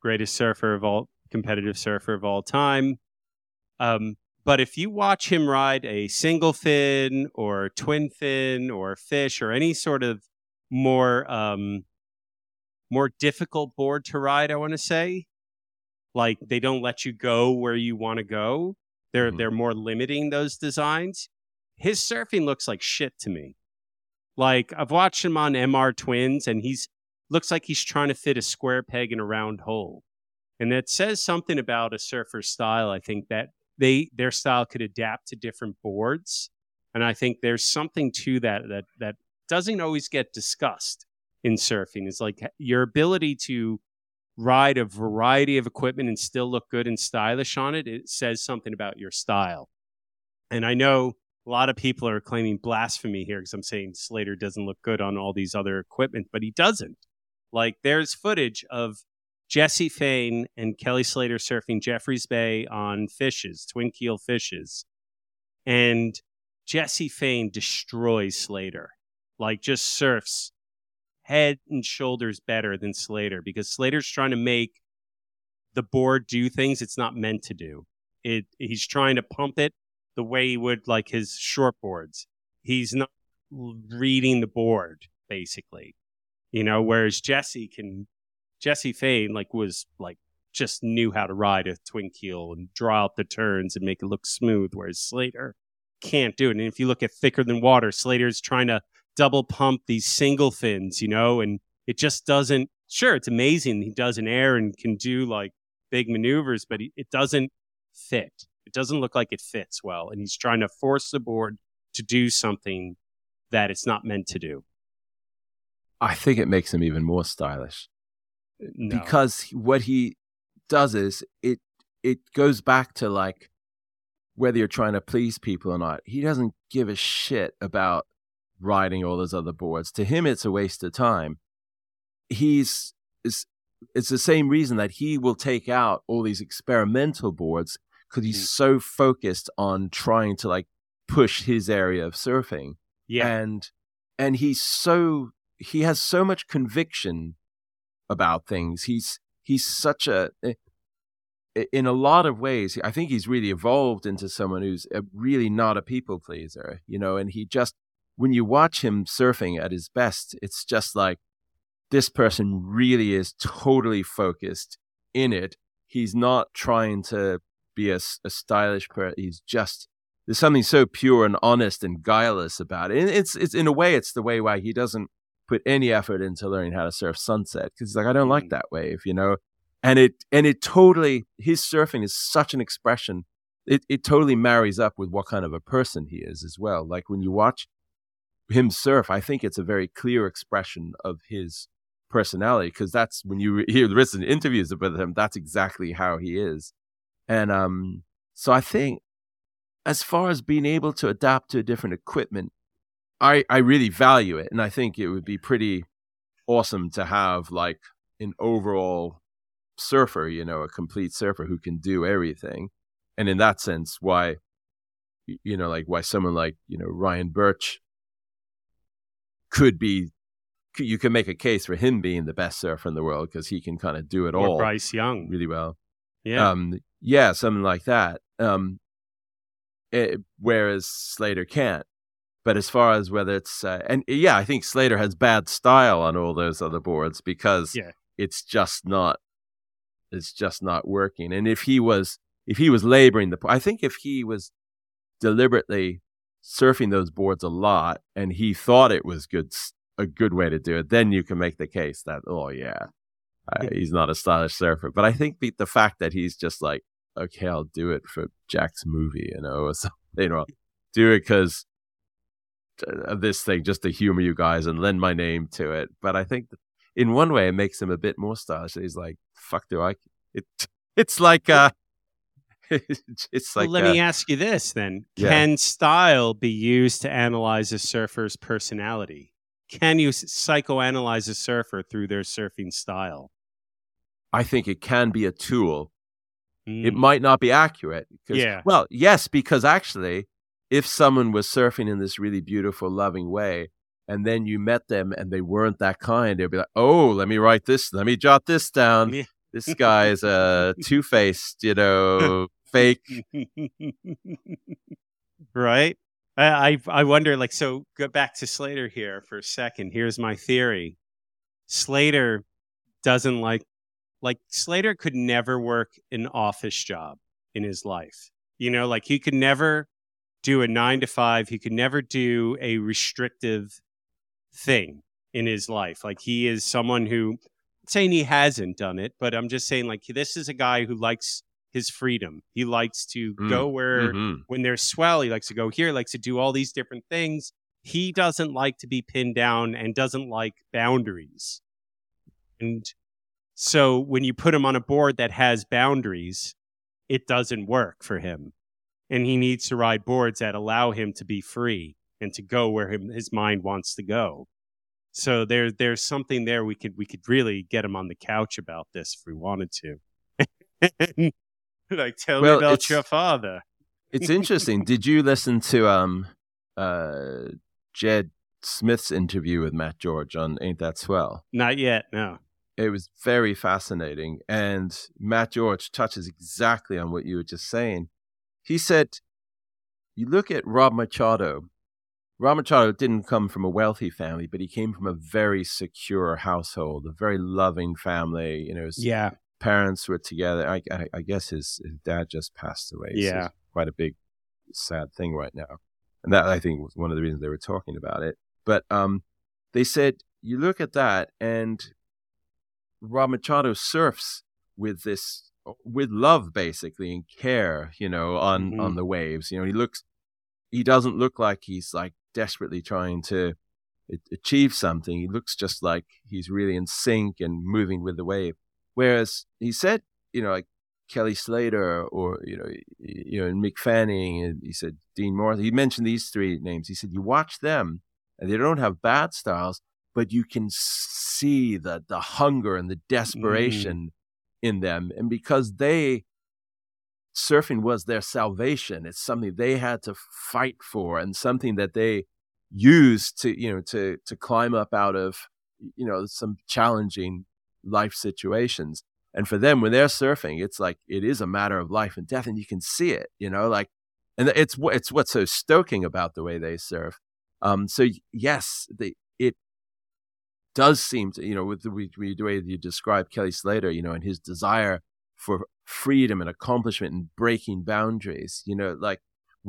greatest surfer of all, competitive surfer of all time. Um, but if you watch him ride a single fin or twin fin or fish or any sort of more um, more difficult board to ride. I want to say, like they don't let you go where you want to go. They're Mhm. they're more limiting those designs. His surfing looks like shit to me. Like I've watched him on MR Twins, and he's looks like he's trying to fit a square peg in a round hole, and that says something about a surfer's style. I think that they their style could adapt to different boards, and I think there's something to that that that doesn't always get discussed in surfing. Is like your ability to ride a variety of equipment and still look good and stylish on it it says something about your style. And i know a lot of people are claiming blasphemy here because i'm saying slater doesn't look good on all these other equipment but he doesn't like there's footage of Jesse Faen and kelly slater surfing jeffreys bay on fishes twin keel fishes and Jesse Faen destroys slater like just surfs head and shoulders better than Slater because Slater's trying to make the board do things it's not meant to do. It he's trying to pump it the way he would like his short boards. He's not reading the board basically. You know, whereas Jesse can Jesse Faen like was like just knew how to ride a twin keel and draw out the turns and make it look smooth, whereas Slater can't do it. And if you look at thicker than water, Slater's trying to double pump these single fins, you know, and it just doesn't. Sure, it's amazing he does an air and can do like big maneuvers, but it doesn't fit. It doesn't look like it fits well, and he's trying to force the board to do something that it's not meant to do. I think it makes him even more stylish. No. because what he does is it it goes back to like whether you're trying to please people or not. He doesn't give a shit about riding all those other boards. To him, it's a waste of time. He's is it's the same reason that he will take out all these experimental boards because he's Mm. so focused on trying to like push his area of surfing. Yeah, and and he's so he has so much conviction about things. He's he's such a eh, in a lot of ways i think he's really evolved into someone who's really not a people pleaser you know and he just when you watch him surfing at his best it's just like this person really is totally focused in it. He's not trying to be a stylish person he's just there's something so pure and honest and guileless about it. And it's it's in a way it's the way why he doesn't put any effort into learning how to surf sunset because he's like I don't like Mhm. that wave, you know. And it and it totally his surfing is such an expression. It it totally marries up with what kind of a person he is as well. Like when you watch him surf, I think it's a very clear expression of his personality because that's when you hear the to interviews with him, that's exactly how he is. And um, so I think as far as being able to adapt to different equipment, I, I really value it. And I think it would be pretty awesome to have like an overall surfer, you know, a complete surfer who can do everything. And in that sense, why, you know, like why someone like, you know, Ryan Burch could be, you can make a case for him being the best surfer in the world because he can kind of do it or all. Bryce Young. Really well. Yeah. Um, yeah, something like that. Um, it, eh, whereas Slater can't. But as far as whether it's uh, and yeah, I think Slater has bad style on all those other boards because yeah. it's just not it's just not working. And if he was if he was laboring the I think if he was deliberately surfing those boards a lot and he thought it was good a good way to do it, then you can make the case that oh yeah, uh, he's not a stylish surfer. But I think the, the fact that he's just like okay, I'll do it for Jack's movie, you know, or something, you know, do it because of this thing just to humor you guys and lend my name to it. But I think in one way it makes him a bit more stylish. He's like, "Fuck, do I?" It it's like uh, it's like. Well, let uh, me ask you this then: Yeah. Can style be used to analyze a surfer's personality? Can you psychoanalyze a surfer through their surfing style? I think it can be a tool. It Mm. might not be accurate. Yeah. Well, yes, because actually, if someone was surfing in this really beautiful, loving way, and then you met them and they weren't that kind, they'd be like, "Oh, let me write this. Let me jot this down. Yeah. This guy is a two-faced, you know, fake." right? I, I I wonder, like, so go back to Slater here for a second. Here's my theory: Slater doesn't like, like Slater could never work an office job in his life. You know, like he could never do a nine to five. He could never do a restrictive thing in his life. Like he is someone who, I'm saying he hasn't done it, but I'm just saying like this is a guy who likes his freedom. He likes to Mm, go where Mhm. when there's swell, he likes to go here, likes to do all these different things. He doesn't like to be pinned down and doesn't like boundaries. And so when you put him on a board that has boundaries, it doesn't work for him. And he needs to ride boards that allow him to be free and to go where him, his mind wants to go. So there, there's something there we could we could really get him on the couch about this if we wanted to. like tell Well, me about your father. It's interesting. Did you listen to um uh Jed Smith's interview with Matt George on Ain't That Swell? Not yet, no. It was very fascinating. And Matt George touches exactly on what you were just saying. He said, You look at Rob Machado. Rob Machado didn't come from a wealthy family, but he came from a very secure household, a very loving family. You know, his Yeah, parents were together. I, I, I guess his, his dad just passed away. so Yeah. it's quite a big, sad thing right now. And that, I think, was one of the reasons they were talking about it. But um, they said, you look at that, and Rob Machado surfs with this, with love, basically, and care, you know, on, Mhm. on the waves. You know, he looks, he doesn't look like he's like desperately trying to achieve something. He looks just like he's really in sync and moving with the wave. Whereas he said, you know, like Kelly Slater or you know, you know, and Mick Fanning, and he said Dean Morris. He mentioned these three names. He said you watch them, and they don't have bad styles, but you can see the the hunger and the desperation in them, and because they surfing was their salvation. It's something they had to fight for, and something that they used to you know to to climb up out of you know some challenging life situations. And for them when they're surfing it's like it is a matter of life and death and you can see it you know like and it's it's what's so stoking about the way they surf. Um so yes they it does seem to you know with the, with the way you describe kelly slater you know and his desire for freedom and accomplishment and breaking boundaries you know like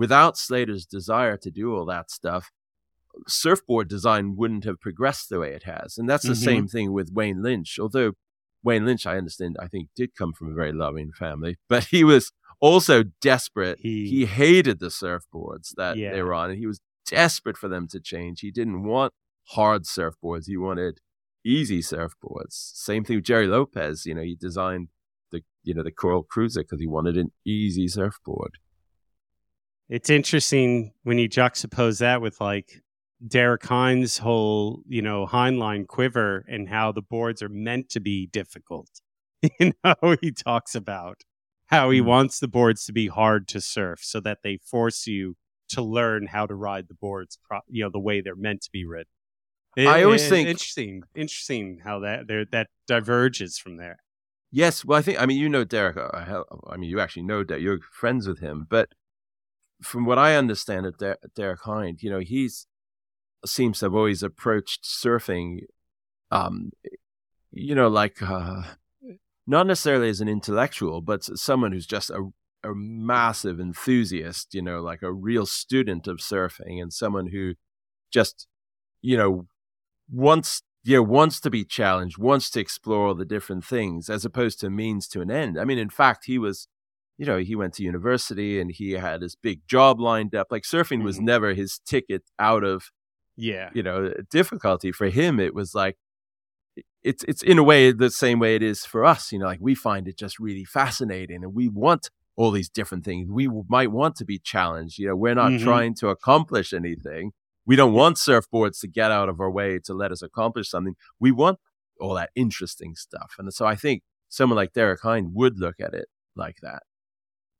without slater's desire to do all that stuff surfboard design wouldn't have progressed the way it has. And that's the Mhm. same thing with Wayne Lynch. Although Wayne Lynch, I understand, I think did come from a very loving family, but he was also desperate. He- He, hated the surfboards that Yeah. they were on, and he was desperate for them to change. He didn't want hard surfboards. He wanted easy surfboards. Same thing with Gerry Lopez. You know, he designed the you know the Coral Cruiser because he wanted an easy surfboard. It's interesting when you juxtapose that with like Derek Hynd's whole, you know, hindline quiver and how the boards are meant to be difficult. You know, he talks about how he mm. wants the boards to be hard to surf so that they force you to learn how to ride the boards, pro- you know, the way they're meant to be ridden. It, I always it, think interesting, interesting how that there that diverges from there. Yes, well, I think I mean you know Derek. Uh, I mean you actually know Derek. You're friends with him, but from what I understand of Der- Derek Hynd, you know, he's seems to have always approached surfing, um, you know, like uh, not necessarily as an intellectual, but someone who's just a, a massive enthusiast, you know, like a real student of surfing and someone who just, you know, wants know, wants to be challenged, wants to explore all the different things as opposed to means to an end. I mean, in fact, he was, you know, he went to university and he had his big job lined up. Like surfing was mm-hmm. never his ticket out of, yeah, you know, difficulty for him. It was like, it's it's in a way the same way it is for us. You know, like we find it just really fascinating, and we want all these different things. We might want to be challenged. You know, we're not mm-hmm. trying to accomplish anything. We don't want surfboards to get out of our way to let us accomplish something. We want all that interesting stuff, and so I think someone like Derek Hynd would look at it like that.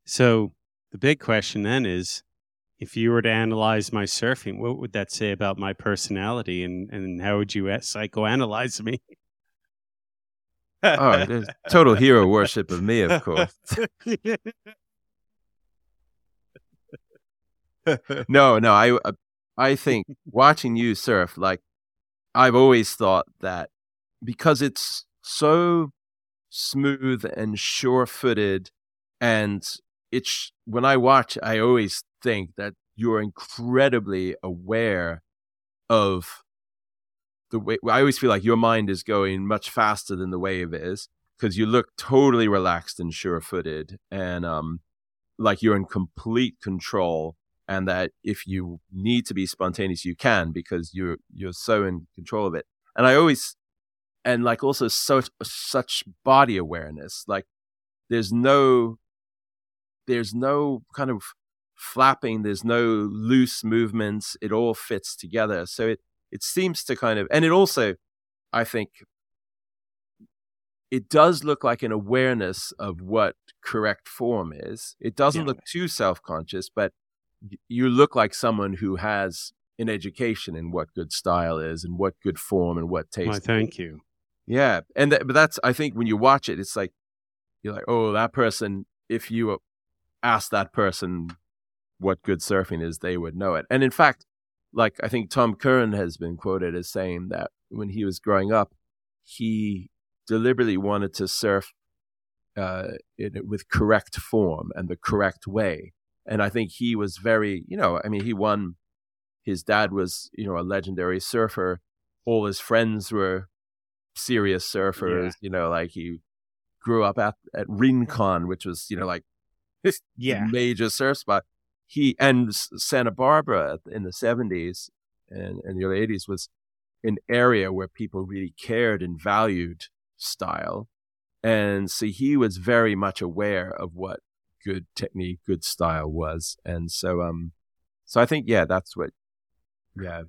So the big question then is if you were to analyze my surfing, what would that say about my personality and, and how would you psychoanalyze me? oh, there's total hero worship of me, of course. no, no, I uh, I think watching you surf, like I've always thought that because it's so smooth and sure-footed, and it's when I watch, I always think that you're incredibly aware of the way I always feel like your mind is going much faster than the wave is because you look totally relaxed and sure-footed and um like you're in complete control and that if you need to be spontaneous you can because you're you're so in control of it and i always and like also such such body awareness like there's no there's no kind of flapping there's no loose movements it all fits together so it it seems to kind of, and it also, I think, it does look like an awareness of what correct form is. It doesn't yeah. look too self conscious, but you look like someone who has an education in what good style is and what good form and what taste. Why, thank you. Yeah, and th- but that's I think when you watch it, it's like you're like, oh, that person. If you ask that person what good surfing is, they would know it. And in fact, like I think Tom Curren has been quoted as saying that when he was growing up, he deliberately wanted to surf uh, it, with correct form and the correct way. And I think he was very, you know, I mean, he won. His dad was, you know, a legendary surfer. All his friends were serious surfers. Yeah. You know, like he grew up at at Rincon, which was, you know, like this yeah. major surf spot he and Santa Barbara in the 70s and, and the early 80s was an area where people really cared and valued style. And so he was very much aware of what good technique, good style was. And so, um, so I think, yeah, that's what, yeah.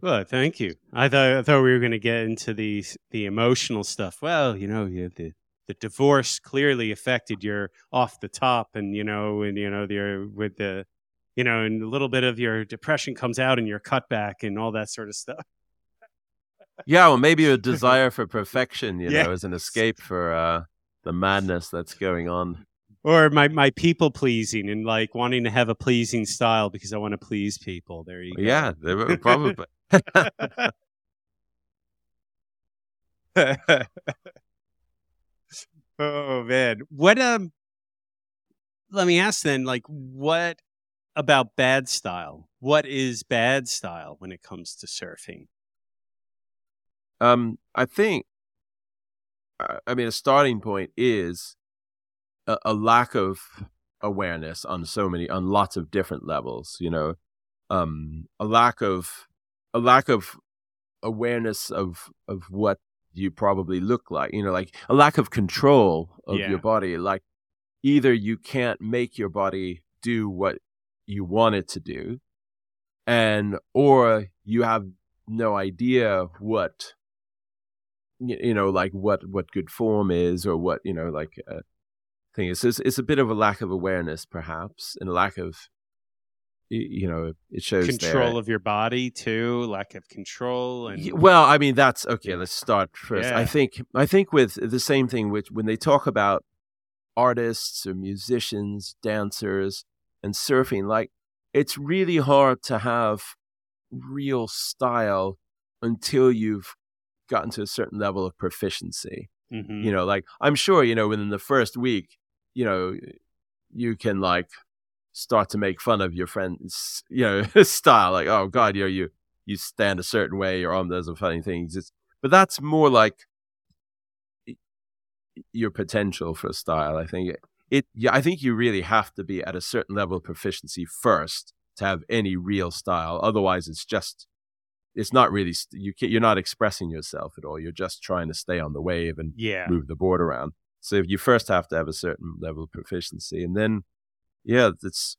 Well, thank you. I thought I thought we were going to get into the the emotional stuff. Well, you know, you the the divorce clearly affected your off the top, and you know, and you know, the with the you know, and a little bit of your depression comes out in your cutback and all that sort of stuff. yeah, well, maybe a desire for perfection, you know, as an escape for uh, the madness that's going on. Or my, my people pleasing and like wanting to have a pleasing style because I want to please people. There you go. Yeah, probably. oh man, what um? Let me ask then, like, what about bad style. What is bad style when it comes to surfing? Um, I think, I mean, a starting point is a, a, lack of awareness on so many, on lots of different levels. You know, um, a lack of a lack of awareness of of what you probably look like. You know, like a lack of control of Yeah. your body. Like either you can't make your body do what you want it to do, and or you have no idea what you know, like what what good form is, or what you know, like uh, thing is. It's, it's a bit of a lack of awareness, perhaps, and a lack of you know, it shows there. Control of your body too, lack of control, and Well, I mean that's okay. Let's start first. Yeah. I think I think with the same thing which when they talk about artists or musicians, dancers, and surfing, like it's really hard to have real style until you've gotten to a certain level of proficiency. Mhm. You know, like I'm sure you know within the first week, you know, you can like start to make fun of your friend's you know style like oh god you know you you stand a certain way your arm does a funny thing it's, but that's more like your potential for style i think it yeah i think you really have to be at a certain level of proficiency first to have any real style otherwise it's just it's not really you you're not expressing yourself at all you're just trying to stay on the wave and yeah, move the board around. So you first have to have a certain level of proficiency, and then, yeah, it's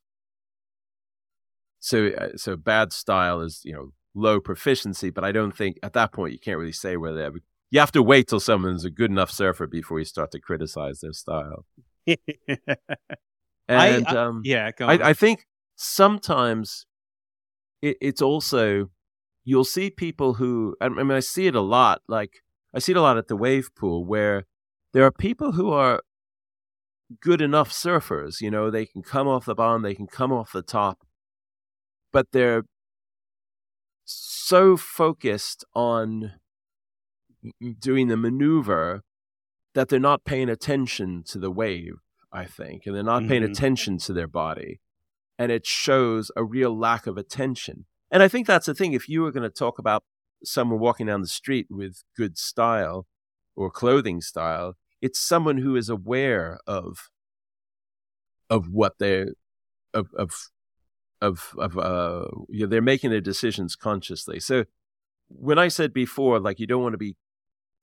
so uh, so bad style is you know low proficiency, but I don't think at that point you can't really say whether they you have to wait till someone's a good enough surfer before you start to criticize their style. And I- um, yeah. Go on. I, I think sometimes it, it's also you'll see people who I mean I see it a lot. Like I see it a lot at the wave pool where there are people who are good enough surfers. You know, they can come off the bottom, they can come off the top, but they're so focused on doing the maneuver that they're not paying attention to the wave. I think, and they're not paying Mhm. attention to their body, and it shows a real lack of attention. And I think that's the thing. If you were going to talk about someone walking down the street with good style or clothing style, it's someone who is aware of of what they're of of of of uh you know, they're making their decisions consciously. So when I said before, like you don't want to be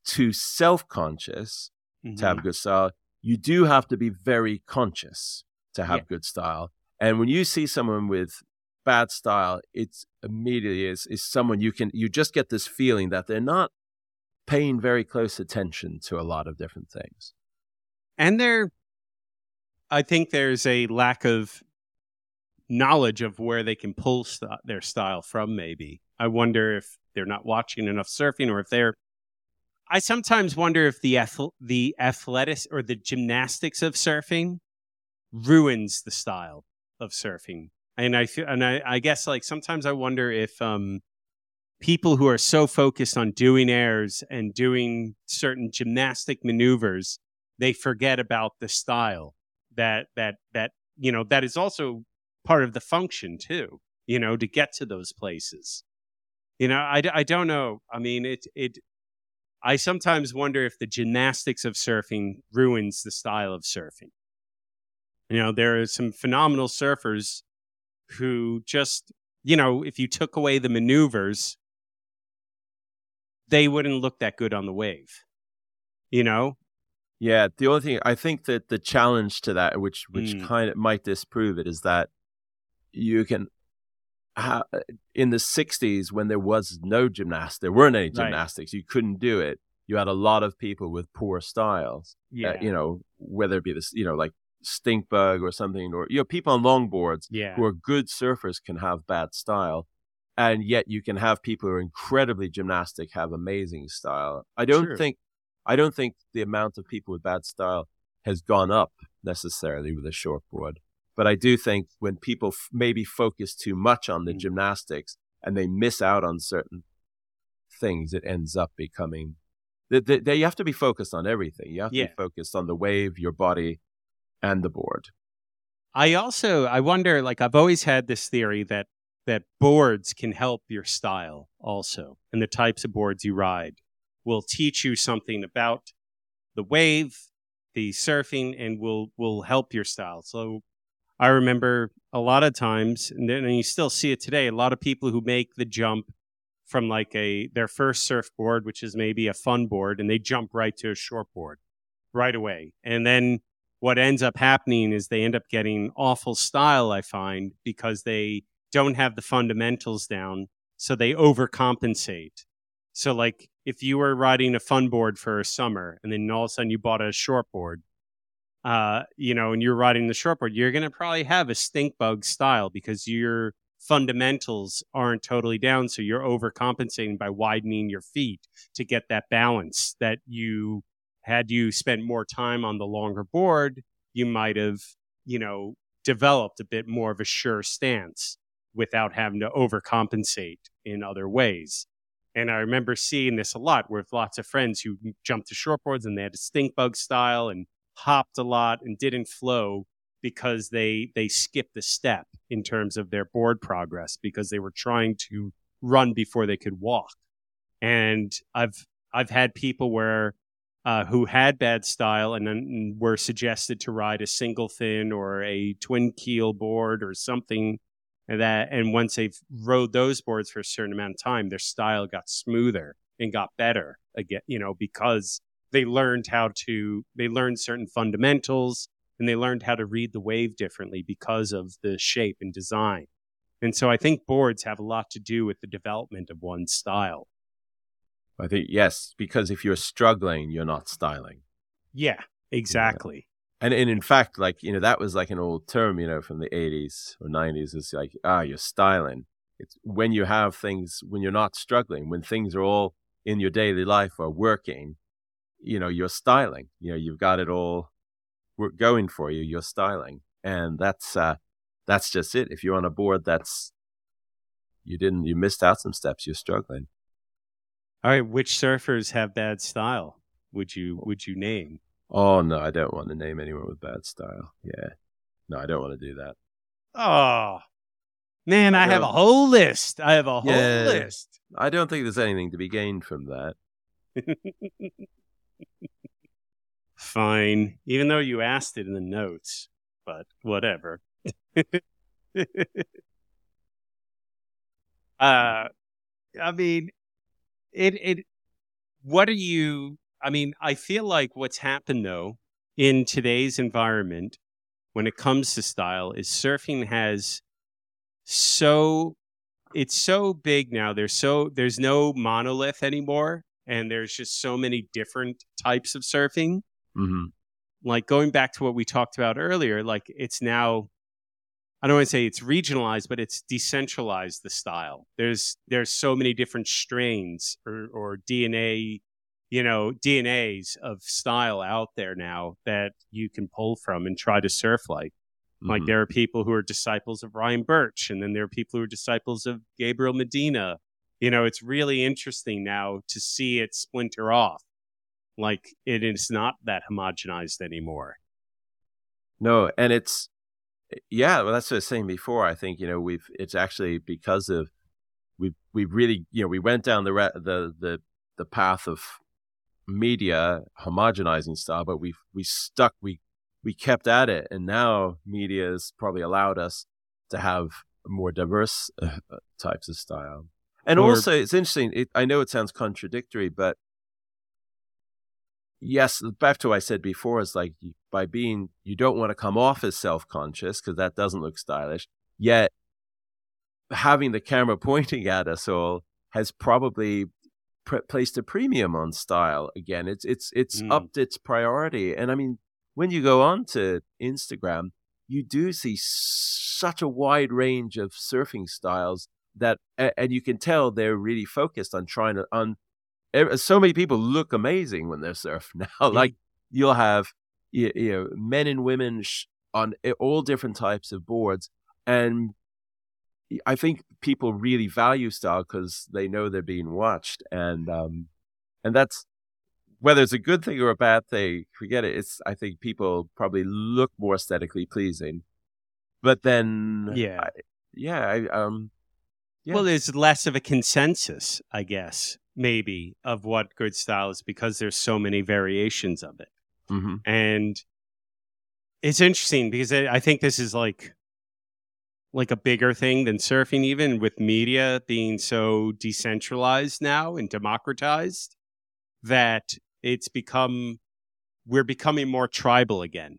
too self conscious to have Mhm. good style, you do have to be very conscious to have Yeah. good style. And when you see someone with bad style, it's immediately is is someone you can you just get this feeling that they're not paying very close attention to a lot of different things. and there i think there's a lack of knowledge of where they can pull st- their style from maybe i wonder if they're not watching enough surfing or if they're i sometimes wonder if the ath- the athletics or the gymnastics of surfing ruins the style of surfing and i feel and i, I guess like sometimes i wonder if um people who are so focused on doing airs and doing certain gymnastic maneuvers they forget about the style that that that you know that is also part of the function too you know to get to those places. You know i, I don't know. I mean it it i sometimes wonder if the gymnastics of surfing ruins the style of surfing. You know there are some phenomenal surfers who just you know if you took away the maneuvers they wouldn't look that good on the wave you know Yeah, the only thing I think that the challenge to that, which which Mm. kind of might disprove it, is that you can. Ha- in the '60s, when there was no gymnastics, there weren't any Right. gymnastics. You couldn't do it. You had a lot of people with poor styles. uh, you know, whether it be this, you know, like Stinkbug or something, or you know, people on longboards yeah who are good surfers can have bad style, and yet you can have people who are incredibly gymnastic have amazing style. I don't True. think, I don't think the amount of people with bad style has gone up necessarily with a shortboard, but I do think when people f- maybe focus too much on the Mm. gymnastics and they miss out on certain things, it ends up becoming. They, they- you have to be focused on everything. You have to be focused on the wave, your body, and the board. I also I wonder like I've always had this theory that that boards can help your style also and the types of boards you ride will teach you something about the wave, the surfing and will will help your style. So I remember a lot of times and then and you still see it today a lot of people who make the jump from like a their first surfboard, which is maybe a fun board, and they jump right to a shortboard right away. And then what ends up happening is they end up getting awful style, I find, because they don't have the fundamentals down. So they overcompensate. So, like, if you were riding a fun board for a summer and then all of a sudden you bought a shortboard, uh, you know, and you're riding the short board, you're going to probably have a stink bug style because your fundamentals aren't totally down. So you're overcompensating by widening your feet to get that balance that you had you spent more time on the longer board, you might have, you know, developed a bit more of a sure stance without having to overcompensate in other ways. And I remember seeing this a lot with lots of friends who jumped to shortboards and they had a stink bug style and hopped a lot and didn't flow because they they skipped a step in terms of their board progress because they were trying to run before they could walk. And I've I've had people where uh, who had bad style and then were suggested to ride a single fin or a twin keel board or something and that and once they've rode those boards for a certain amount of time their style got smoother and got better again you know because they learned how to they learned certain fundamentals and they learned how to read the wave differently because of the shape and design and so i think boards have a lot to do with the development of one's style I think yes, because if you're struggling, you're not styling. Yeah, exactly. And and in fact, like you know, that was like an old term, you know, from the '80s or '90s. It's like ah, you're styling. It's when you have things when you're not struggling, when things are all in your daily life are working. You know, you're styling. You know, you've got it all going for you. You're styling, and that's uh, that's just it. If you're on a board, that's you didn't you missed out some steps. You're struggling. All right, which surfers have bad style? Would you would you name? Oh no, I don't want to name anyone with bad style. Yeah, no, I don't want to do that. Oh man, I, I have a whole list. I have a whole yeah, list. I don't think there's anything to be gained from that. Fine, even though you asked it in the notes, but whatever. uh, I mean, it it what are you I mean, I feel like what's happened though in today's environment when it comes to style is surfing has so it's so big now. There's so there's no monolith anymore, and there's just so many different types of surfing. Mm-hmm. Like going back to what we talked about earlier, like it's now I don't want to say it's regionalized, but it's decentralized the style. There's there's so many different strains or, or DNA, you know, DNAs of style out there now that you can pull from and try to surf like. Mm-hmm. Like there are people who are disciples of Ryan Burch, and then there are people who are disciples of Gabriel Medina. You know, it's really interesting now to see it splinter off. Like it is not that homogenized anymore. No, and it's yeah, well, that's what I was saying before. I think you know we've it's actually because of we we really you know we went down the the the the path of media homogenizing style, but we we stuck we we kept at it, and now media has probably allowed us to have more diverse uh, types of style. And or, also, it's interesting. It, I know it sounds contradictory, but yes, back to what I said before, is like by being, you don't want to come off as self conscious because that doesn't look stylish. Yet having the camera pointing at us all has probably pr- placed a premium on style again. It's, it's, it's mm. upped its priority. And I mean, when you go on to Instagram, you do see such a wide range of surfing styles that, and you can tell they're really focused on trying to, on so many people look amazing when they're surf now. like you'll have you, you know men and women sh- on all different types of boards, and I think people really value style because they know they're being watched, and um, and that's whether it's a good thing or a bad thing. Forget it. It's I think people probably look more aesthetically pleasing, but then yeah, I, yeah, I, um, yeah. Well, there's less of a consensus, I guess, maybe of what good style is because there's so many variations of it. Mm-hmm. And it's interesting because I think this is like like a bigger thing than surfing, even with media being so decentralized now and democratized that it's become we're becoming more tribal again.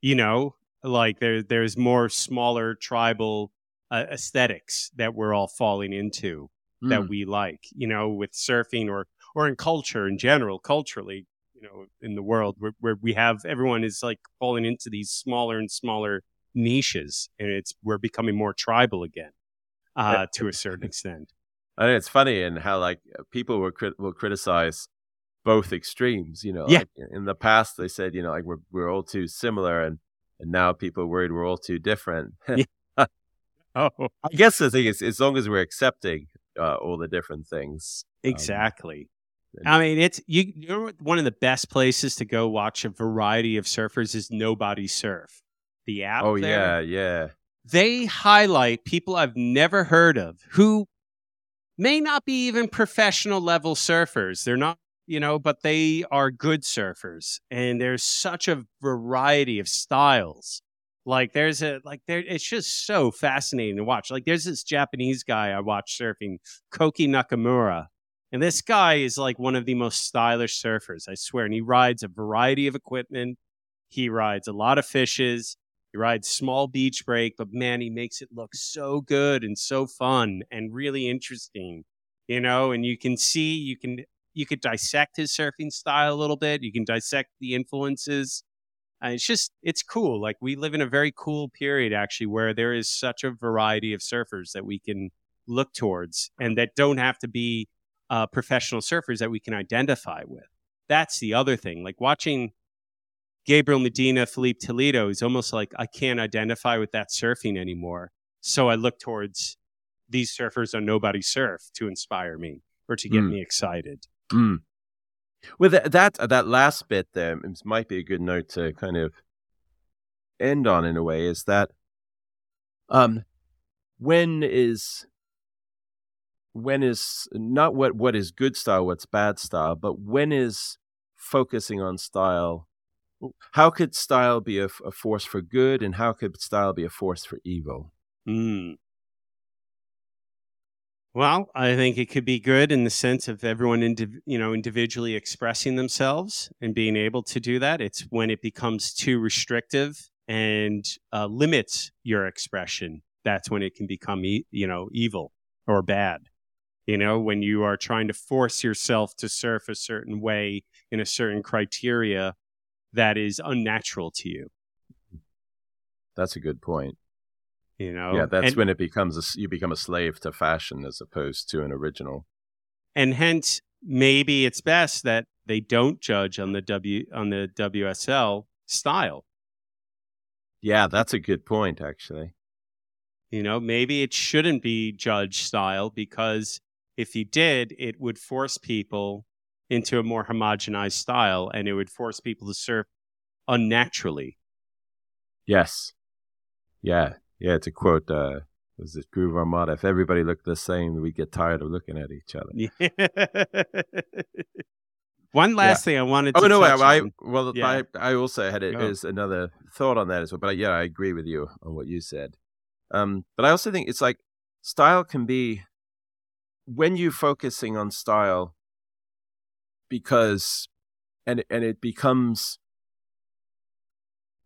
You know, like there there's more smaller tribal uh, aesthetics that we're all falling into mm. that hmm. we like. You know, with surfing or or in culture in general, culturally, you know, in the world where, where we have everyone is like falling into these smaller and smaller niches, and it's we're becoming more tribal again uh, to a certain extent. I think it's funny and how like people will crit- will criticize both extremes. You know, yeah. Like, in the past they said you know like we're we're all too similar, and and now people are worried we're all too different. yeah. oh, I guess the thing is, as long as we're accepting uh, all the different things, um, exactly. Um, I mean, it's you. You know, one of the best places to go watch a variety of surfers is Nobody Surf the app. Oh there, yeah, yeah. They highlight people I've never heard of who may not be even professional level surfers. They're not, you know, but they are good surfers. And there's such a variety of styles. Like there's a like there it's just so fascinating to watch. Like there's this Japanese guy I watched surfing, Koki Nakamura. And this guy is like one of the most stylish surfers, I swear. And he rides a variety of equipment. He rides a lot of fishes. He rides small beach break, but man, he makes it look so good and so fun and really interesting, you know. And you can see, you can, you could dissect his surfing style a little bit. You can dissect the influences. Uh, it's just, it's cool. Like we live in a very cool period actually, where there is such a variety of surfers that we can look towards, and that don't have to be uh, professional surfers that we can identify with. That's the other thing. Like watching Gabriel Medina, Filipe Toledo is almost like I can't identify with that surfing anymore. So I look towards these surfers on Nobody Surf to inspire me or to get mm. me excited. Mm. With that, that that last bit there might be a good note to kind of end on in a way is that um when is when is not what what is good style what's bad style but when is focusing on style how could style be a, a, force for good and how could style be a force for evil? Mm. well i think it could be good in the sense of everyone indiv- you know individually expressing themselves and being able to do that. It's when it becomes too restrictive and uh, limits your expression that's when it can become e- you know evil or bad. You know when you are trying to force yourself to surf a certain way in a certain criteria that is unnatural to you. That's a good point. You know, yeah, that's and, when it becomes a, you become a slave to fashion as opposed to an original. And hence, maybe it's best that they don't judge on the W on the WSL style. Yeah, that's a good point, actually. You know, maybe it shouldn't be judge style because if you did, it would force people into a more homogenized style and it would force people to surf unnaturally. Yes. Yeah. Yeah. To quote, uh, was it Groove Armada? If everybody looked the same, we get tired of looking at each other. Yeah. One last yeah. thing I wanted to. Oh no! I, I, well, yeah. I I also had it oh. as another thought on that as well. But yeah, I agree with you on what you said. Um, but I also think it's like style can be when you're focusing on style because and and it becomes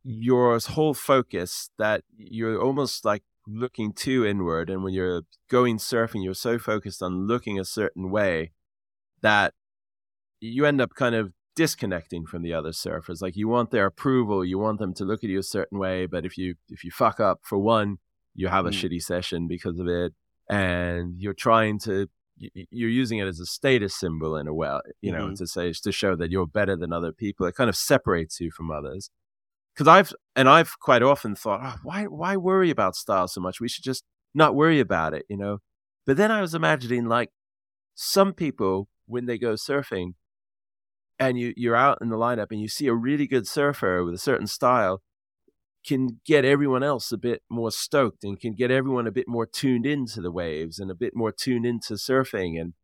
your whole focus that you're almost like looking too inward. And when you're going surfing you're so focused on looking a certain way that you end up kind of disconnecting from the other surfers. Like you want their approval. You want them to look at you a certain way. But if you if you fuck up for one you have a mm. shitty session because of it. And you're trying to you're using it as a status symbol in a way, you know, mm-hmm. to say to show that you're better than other people. It kind of separates you from others. Because I've and I've quite often thought, oh, why why worry about style so much? We should just not worry about it, you know. But then I was imagining like some people when they go surfing, and you you're out in the lineup and you see a really good surfer with a certain style, can get everyone else a bit more stoked and can get everyone a bit more tuned into the waves and a bit more tuned into surfing and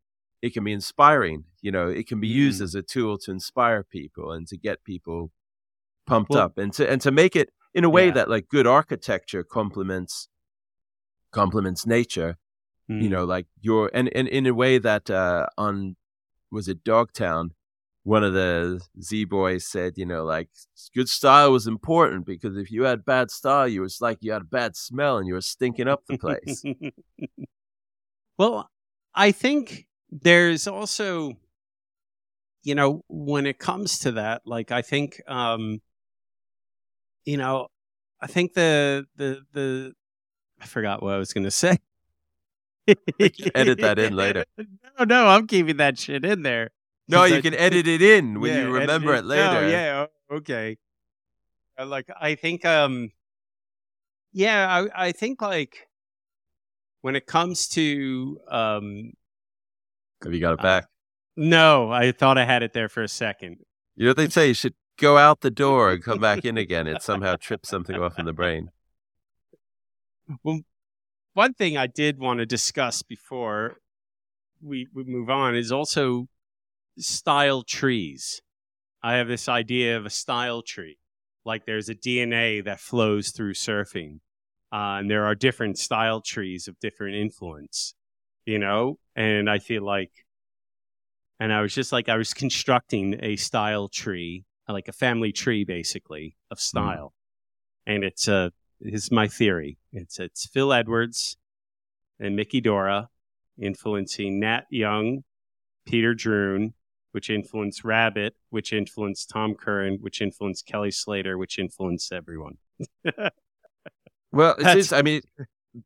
it can be inspiring you know it can be used mm. as a tool to inspire people and to get people pumped well, up and to and to make it in a way yeah. that like good architecture complements complements nature. Mm. You know, like your and, and in a way that uh, on was it Dogtown, one of the Z boys said, you know, like good style was important because if you had bad style, you was like you had a bad smell and you were stinking up the place. well, I think there's also, you know, when it comes to that, like I think, um, you know, I think the the the I forgot what I was going to say. edit that in later. No, no, I'm keeping that shit in there. No, you I- can edit it in when Yeah, you remember it No, later. yeah, okay. Uh, Like I think, um, yeah, I, I think like when it comes to, um, Have you got it Uh, back? no, I thought I had it there for a second. You know what they say? You should go out the door and come back in again. It somehow trips something off in the brain. Well, one thing I did want to discuss before we, we move on is also style trees. I have this idea of a style tree. Like there's a DNA that flows through surfing. Uh, and there are different style trees of different influence, you know? And I feel like, and I was just like, I was constructing a style tree, like a family tree basically of style. And it's a, is my theory. It's it's Phil Edwards and Mickey Dora influencing Nat Young, Peter Drouyn, which influenced Rabbit, which influenced Tom Curren, which influenced Kelly Slater, which influenced everyone. Well, it is. I mean,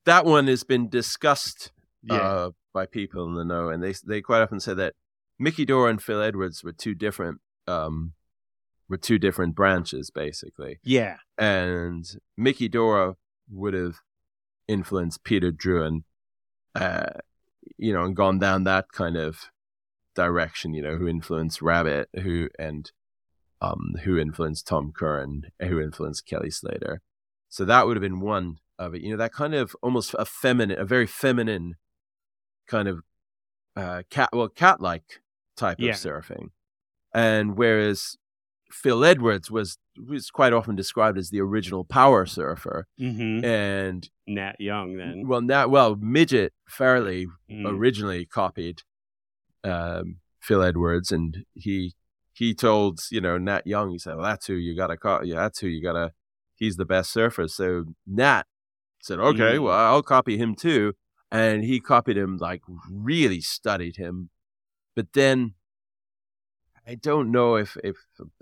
that one has been discussed Yeah. uh, by people in the know, and they they quite often say that Mickey Dora and Phil Edwards were two different um, were two different branches, basically. yeah. And Mickey Dora would have influenced Peter Drouyn, uh, you know, and gone down that kind of direction. You know, who influenced Rabbit, who and um, who influenced Tom Curren, who influenced Kelly Slater. So that would have been one of it. You know, that kind of almost a feminine, a very feminine kind of uh, cat, well, cat-like type Yeah. of surfing. And whereas Phil Edwards was was quite often described as the original power surfer, Mm-hmm. and Nat Young then. well, now well, midget Farrelly Mm. originally copied um, Phil Edwards, and he he told you know Nat Young, he said, "Well, that's who you gotta call. Yeah, that's who you gotta. He's the best surfer." So Nat said, "Okay, Mm. well, I'll copy him too," and he copied him like really studied him, but then. I don't know if if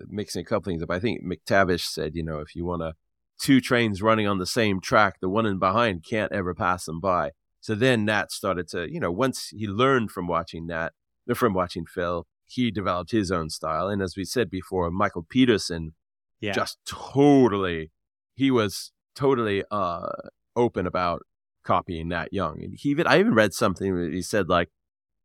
mixing a couple things up. I think McTavish said, you know, if you want to two trains running on the same track, the one in behind can't ever pass them by. So then Nat started to, you know, once he learned from watching Nat, from watching Phil, he developed his own style. And as we said before, Michael Peterson Yeah. just totally, he was totally uh, open about copying Nat Young. And he even, I even read something where he said like,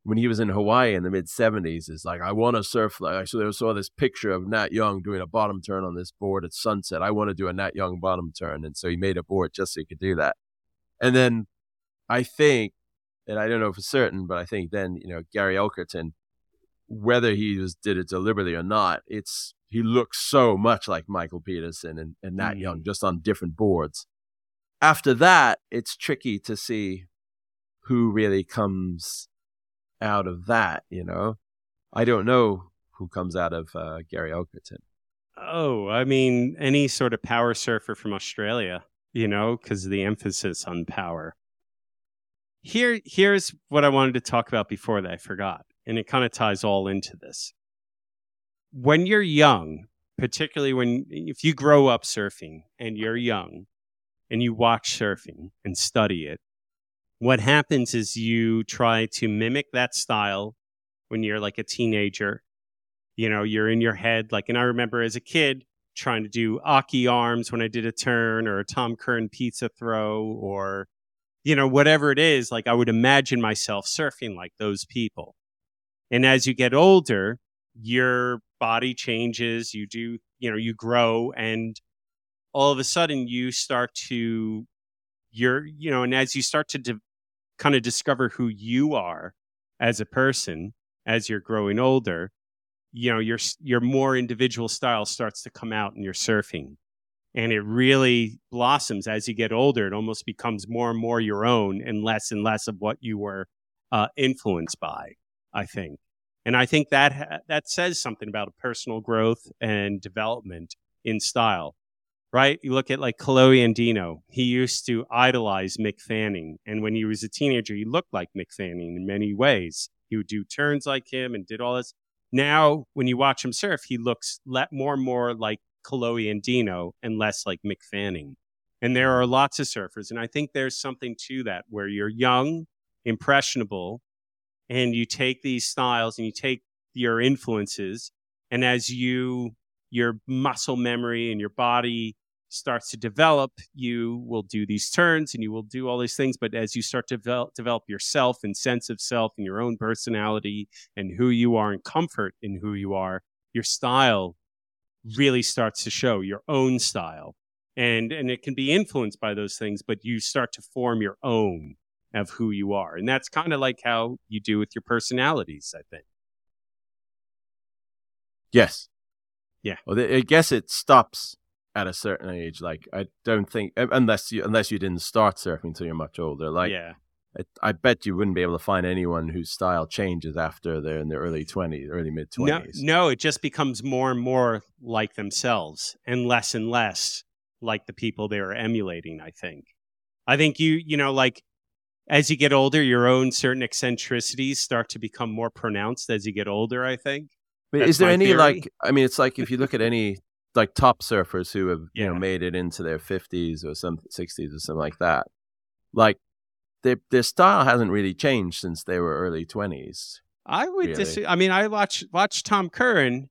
when he was in Hawaii in the mid 70s, is like, I want to surf. Like, I saw this picture of Nat Young doing a bottom turn on this board at sunset. I want to do a Nat Young bottom turn. And so he made a board just so he could do that. And then I think, and I don't know for certain, but I think then, you know, Gary Elkerton, whether he was, did it deliberately or not, it's, he looks so much like Michael Peterson and, and Nat Mm. Young just on different boards. After that, it's tricky to see who really comes out of that, you know? I don't know who comes out of uh, Gary Elkerton. Oh, I mean, any sort of power surfer from Australia, you know, because the emphasis on power. Here, here's what I wanted to talk about before that I forgot, and it kind of ties all into this. When you're young, particularly when if you grow up surfing and you're young and you watch surfing and study it, what happens is you try to mimic that style when you're like a teenager you know, you're in your head. Like, and I remember as a kid trying to do Occy arms when I did a turn or a Tom Curren pizza throw or, you know, whatever it is. Like, I would imagine myself surfing like those people. And as you get older, your body changes, you do, you know, you grow, and all of a sudden you start to, you're, you know, and as you start to de- kind of discover who you are as a person as you're growing older, you know your your more individual style starts to come out in your surfing and it really blossoms as you get older. It almost becomes more and more your own and less and less of what you were uh, influenced by, I think. And I think that ha- that says something about personal growth and development in style, right? You look at like Kolohe Andino. He used to idolize Mick Fanning, and when he was a teenager, he looked like Mick Fanning in many ways. He would do turns like him and did all this. Now, when you watch him surf, he looks le- more and more like Kolohe Andino and less like Mick Fanning. And there are lots of surfers, and I think there's something to that where you're young, impressionable, and you take these styles and you take your influences and as you your muscle memory and your body starts to develop you will do these turns and you will do all these things but as you start to develop, develop yourself and sense of self and your own personality and who you are and comfort in who you are your style really starts to show your own style and and it can be influenced by those things but you start to form your own of who you are. And that's kind of like how you do with your personalities, I think. Yes. Yeah. Well, I guess it stops at a certain age. Like I don't think unless you unless you didn't start surfing until you're much older. Like yeah. I, I bet you wouldn't be able to find anyone whose style changes after they're in their early 20s, early mid 20s. No, no, it just becomes more and more like themselves and less and less like the people they are emulating, I think. I think you, you know, like as you get older, your own certain eccentricities start to become more pronounced as you get older, I think. But is there any theory. like I mean it's like if you look at any like top surfers who have, yeah. you know, made it into their 50s or some 60s or something like that. Like their their style hasn't really changed since they were early 20s. I would really. dis- I mean I watch watch Tom Curren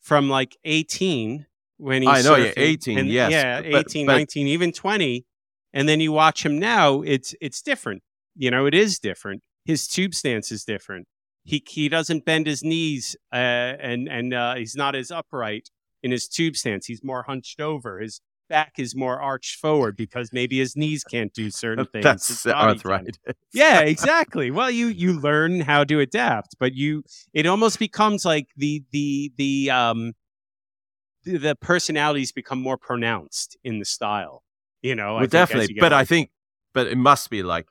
from like 18 when he's I know, surfing, yeah, 18, and, yes. Yeah, 18, but, but, 19, even 20 and then you watch him now it's it's different you know it is different his tube stance is different he he doesn't bend his knees uh, and and uh, he's not as upright in his tube stance he's more hunched over his back is more arched forward because maybe his knees can't do certain things that's arthritis yeah exactly well you you learn how to adapt but you it almost becomes like the the the um the personalities become more pronounced in the style you know, well, definitely. But I think, but it must be like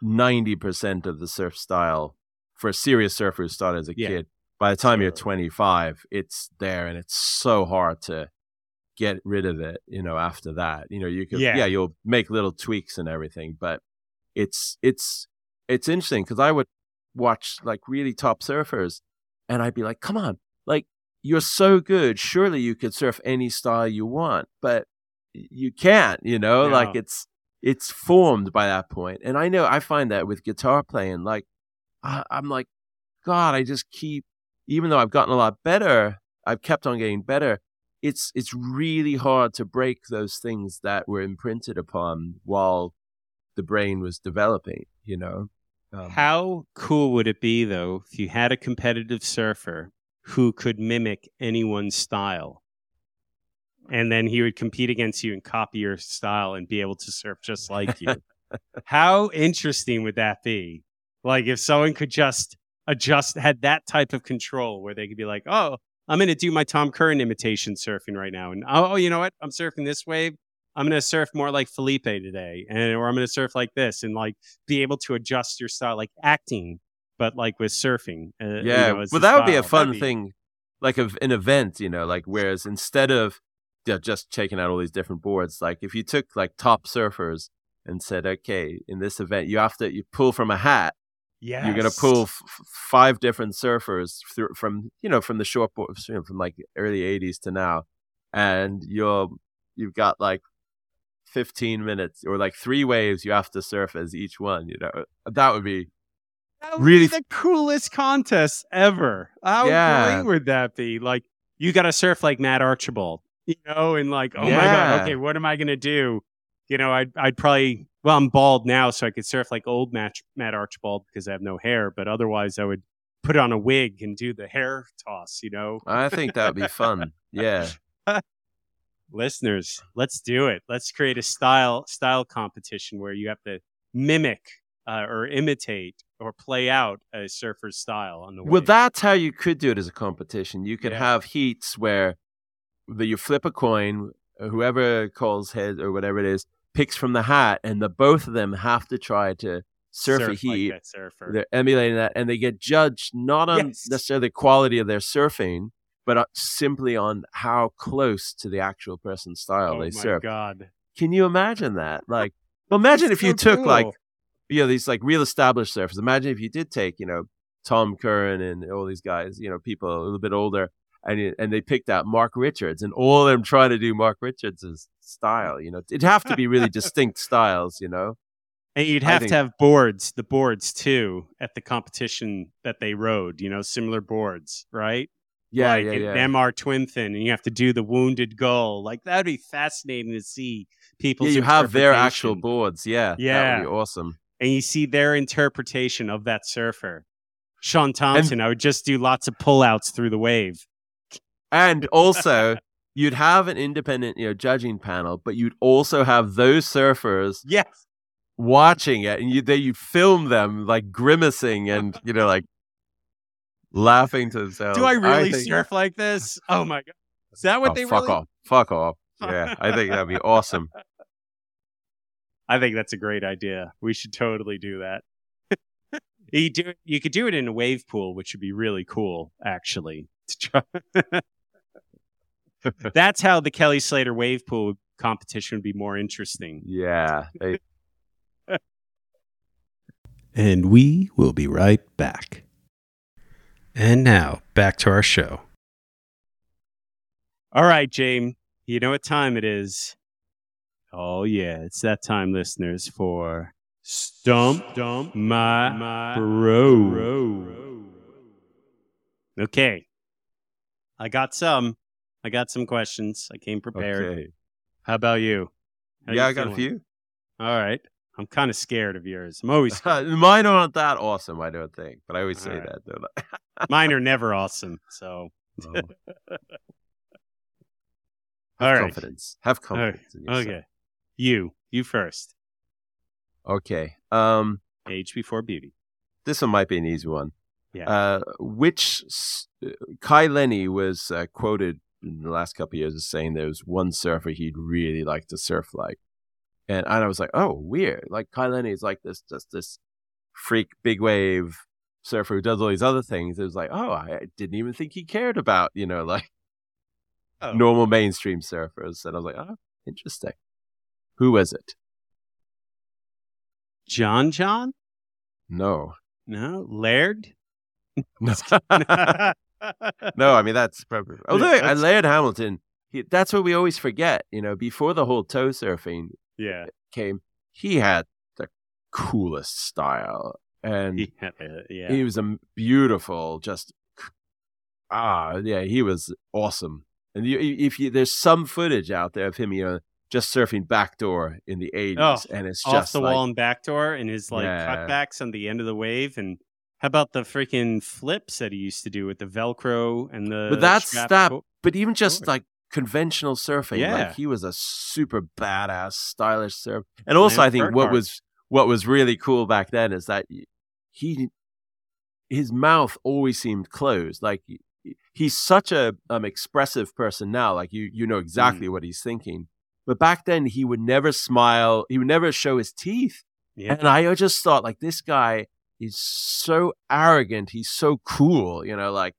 ninety percent of the surf style for a serious surfer who started as a yeah. kid. By the time sure. you're 25, it's there, and it's so hard to get rid of it. You know, after that, you know, you could, yeah, yeah you'll make little tweaks and everything, but it's it's it's interesting because I would watch like really top surfers, and I'd be like, come on, like you're so good. Surely you could surf any style you want, but you can't, you know, like it's it's formed by that point. And I know I find that with guitar playing, like I, I'm like, God, I just keep, even though I've gotten a lot better, I've kept on getting better. It's it's really hard to break those things that were imprinted upon while the brain was developing. You know. Um, How cool would it be though if you had a competitive surfer who could mimic anyone's style? and then he would compete against you and copy your style and be able to surf just like you. How interesting would that be? Like if someone could just adjust, had that type of control where they could be like, oh, I'm going to do my Tom Curren imitation surfing right now. And oh, you know what? I'm surfing this wave. I'm going to surf more like Filipe today. And, or I'm going to surf like this and like be able to adjust your style, like acting, but like with surfing. Uh, yeah. You know, well, that would be a fun be... thing, like an event, you know, like whereas instead of, yeah, just checking out all these different boards. Like if you took like top surfers and said, okay, in this event, you have to you pull from a hat. Yeah, you're gonna pull f- five different surfers through, from you know from the short board you know, from like early '80s to now, and you're you've got like 15 minutes or like three waves you have to surf as each one. You know that would be that would really be the coolest contest ever. How yeah. great would that be? Like you got to surf like Matt Archibald you know, and like, oh yeah. my god, okay, what am I gonna do? You know, I'd I'd probably well, I'm bald now, so I could surf like old Matt, Matt Archibald because I have no hair. But otherwise, I would put on a wig and do the hair toss. You know, I think that would be fun. Yeah. Listeners, let's do it. Let's create a style style competition where you have to mimic uh, or imitate or play out a surfer's style on the Well, that's how you could do it as a competition. You could yeah. have heats where that you flip a coin whoever calls head or whatever it is picks from the hat, and the both of them have to try to surf, a like heat. that surfer. They're emulating that, and they get judged not on Yes. necessarily the quality of their surfing, but uh, simply on how close to the actual person's style oh they my surf. god! Can you imagine that? Like, well, imagine if you so took like you know these like real established surfers. Imagine if you did take you know Tom Curren and all these guys, you know, people a little bit older, and and they picked out Mark Richards, and all of them trying to do Mark Richards' style. You know, it'd have to be really distinct styles. You know, And you'd have think- to have boards, the boards too, at the competition that they rode. You know, similar boards, right? yeah, like yeah, an yeah. MR twin fin, and you have to do the wounded gull. Like that'd be fascinating to see people. Yeah, you have their actual boards. Yeah, that Yeah. would be awesome. and you see their interpretation of that surfer. Shaun Thomson, I would just do lots of pullouts through the wave. And also, you'd have an independent, you know, judging panel, but you'd also have those surfers Yes. watching it, and you they you film them like grimacing and you know like laughing to themselves. Do I really think- surf like this? Oh my god. Is that what Oh, they fuck really off, fuck off. Yeah, I think that'd be awesome. I think that's a great idea. We should totally do that. you do you could do it in a wave pool, which would be really cool, actually. to try- that's how the Kelly Slater wave pool competition would be more interesting. Yeah, they, And we will be right back. And now, back to our show. All right, James, you know what time it is. Oh, yeah, it's that time, listeners, for Stump, Dump My, bro. Okay. I got some. I got some questions. I came prepared. okay. How about you? How yeah, you I got a few. All right. I'm kind of scared of yours. I'm always Mine aren't that awesome, I don't think, but I always say All right. that. Don't? Mine are never awesome. So, Oh. all Have right. confidence. Have confidence. in yourself. Okay. You, you first. Okay. Um, Age before beauty. this one might be an easy one. Yeah. Uh, which uh, Kai Lenny was uh, quoted in the last couple of years as saying there was one surfer he'd really like to surf like, and and I was like, oh, weird. Like Kai Lenny is like this, just this freak big wave surfer who does all these other things. It was like, oh, I didn't even think he cared about you know like Oh. normal mainstream surfers, and I was like, oh, interesting. Who was it? John John? No. No. Laird? No. yeah. no, I mean that's probably. Although that's- and Laird Hamilton, he, that's what we always forget. You know, before the whole toe surfing yeah, came, he had the coolest style, and He had a- yeah. he was a beautiful, just ah, yeah, he was awesome. And you, if you, there's some footage out there of him, you know, just surfing backdoor in the 80s, Oh, and it's Off just the like, wall and backdoor and his like Yeah. cutbacks on the end of the wave. And how about the freaking flips that he used to do with the Velcro and the. But that's strap- that. But even just like conventional surfing, Yeah. like he was a super badass, stylish surf. And also, I think what was what was really cool back then is that he his mouth always seemed closed. Like he's such a um, expressive person now. Like you you know Mm. exactly what he's thinking. But back then, he would never smile. He would never show his teeth. Yeah. And I just thought, like, this guy is so arrogant. He's so cool. You know, like,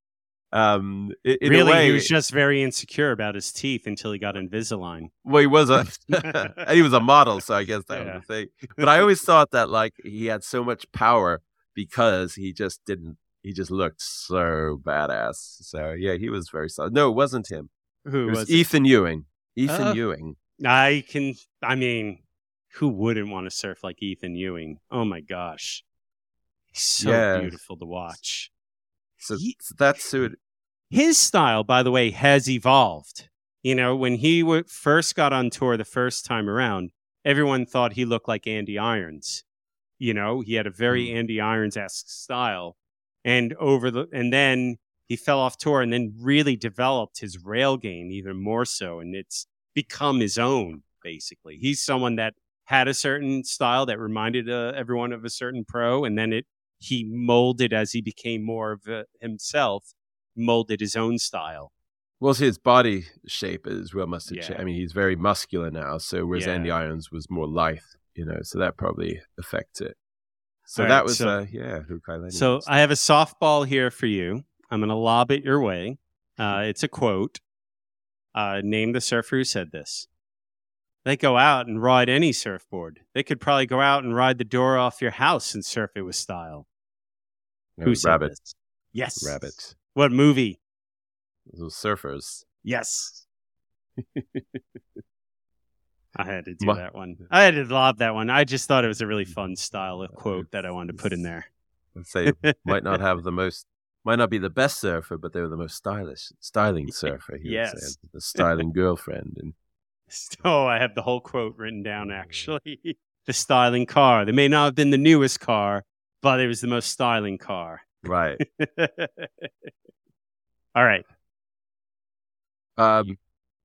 um, in really, a way, he was just very insecure about his teeth until he got Invisalign. well, he was a and he was a model, so I guess that Yeah. was the thing. But I always thought that like he had so much power because he just didn't. He just looked so badass. So yeah, he was very solid. No, it wasn't him. Who It was, was it? Ethan Ewing. Ethan Oh. Ewing. I can. I mean, who wouldn't want to surf like Ethan Ewing? Oh my gosh, he's so Yes. beautiful to watch. So He- so that's who. It, His style, by the way, has evolved. You know, when he w- first got on tour the first time around, everyone thought he looked like Andy Irons. You know, he had a very Andy Irons esque style, and over the and then he fell off tour and then really developed his rail game even more so, and it's become his own basically. He's someone that had a certain style that reminded uh, everyone of a certain pro, and then it he molded as he became more of a, himself, molded his own style. Well, his body shape as well must have Yeah. changed. I mean, he's very muscular now. So whereas Yeah. Andy Irons was more lithe, you know, so that probably affects it. So All that right, was, so- uh, yeah, So. I have a softball here for you. I'm going to lob it your way. Uh, it's a quote. Uh, name the surfer who said this. They go out and ride any surfboard. They could probably go out and ride the door off your house and surf it with style. It Who said Rabbit. this? Yes. Rabbit. What movie? Those surfers. Yes. I had to do Ma- that one. I had to lob that one. I just thought it was a really fun style of quote that I wanted to put in there. Let's say might not have the most, might not be the best surfer, but they were the most stylish, styling surfer. He. Yes. the styling girlfriend, and Oh, I have the whole quote written down actually. the styling car. They may not have been the newest car, but it was the most styling car. right. All right. Um,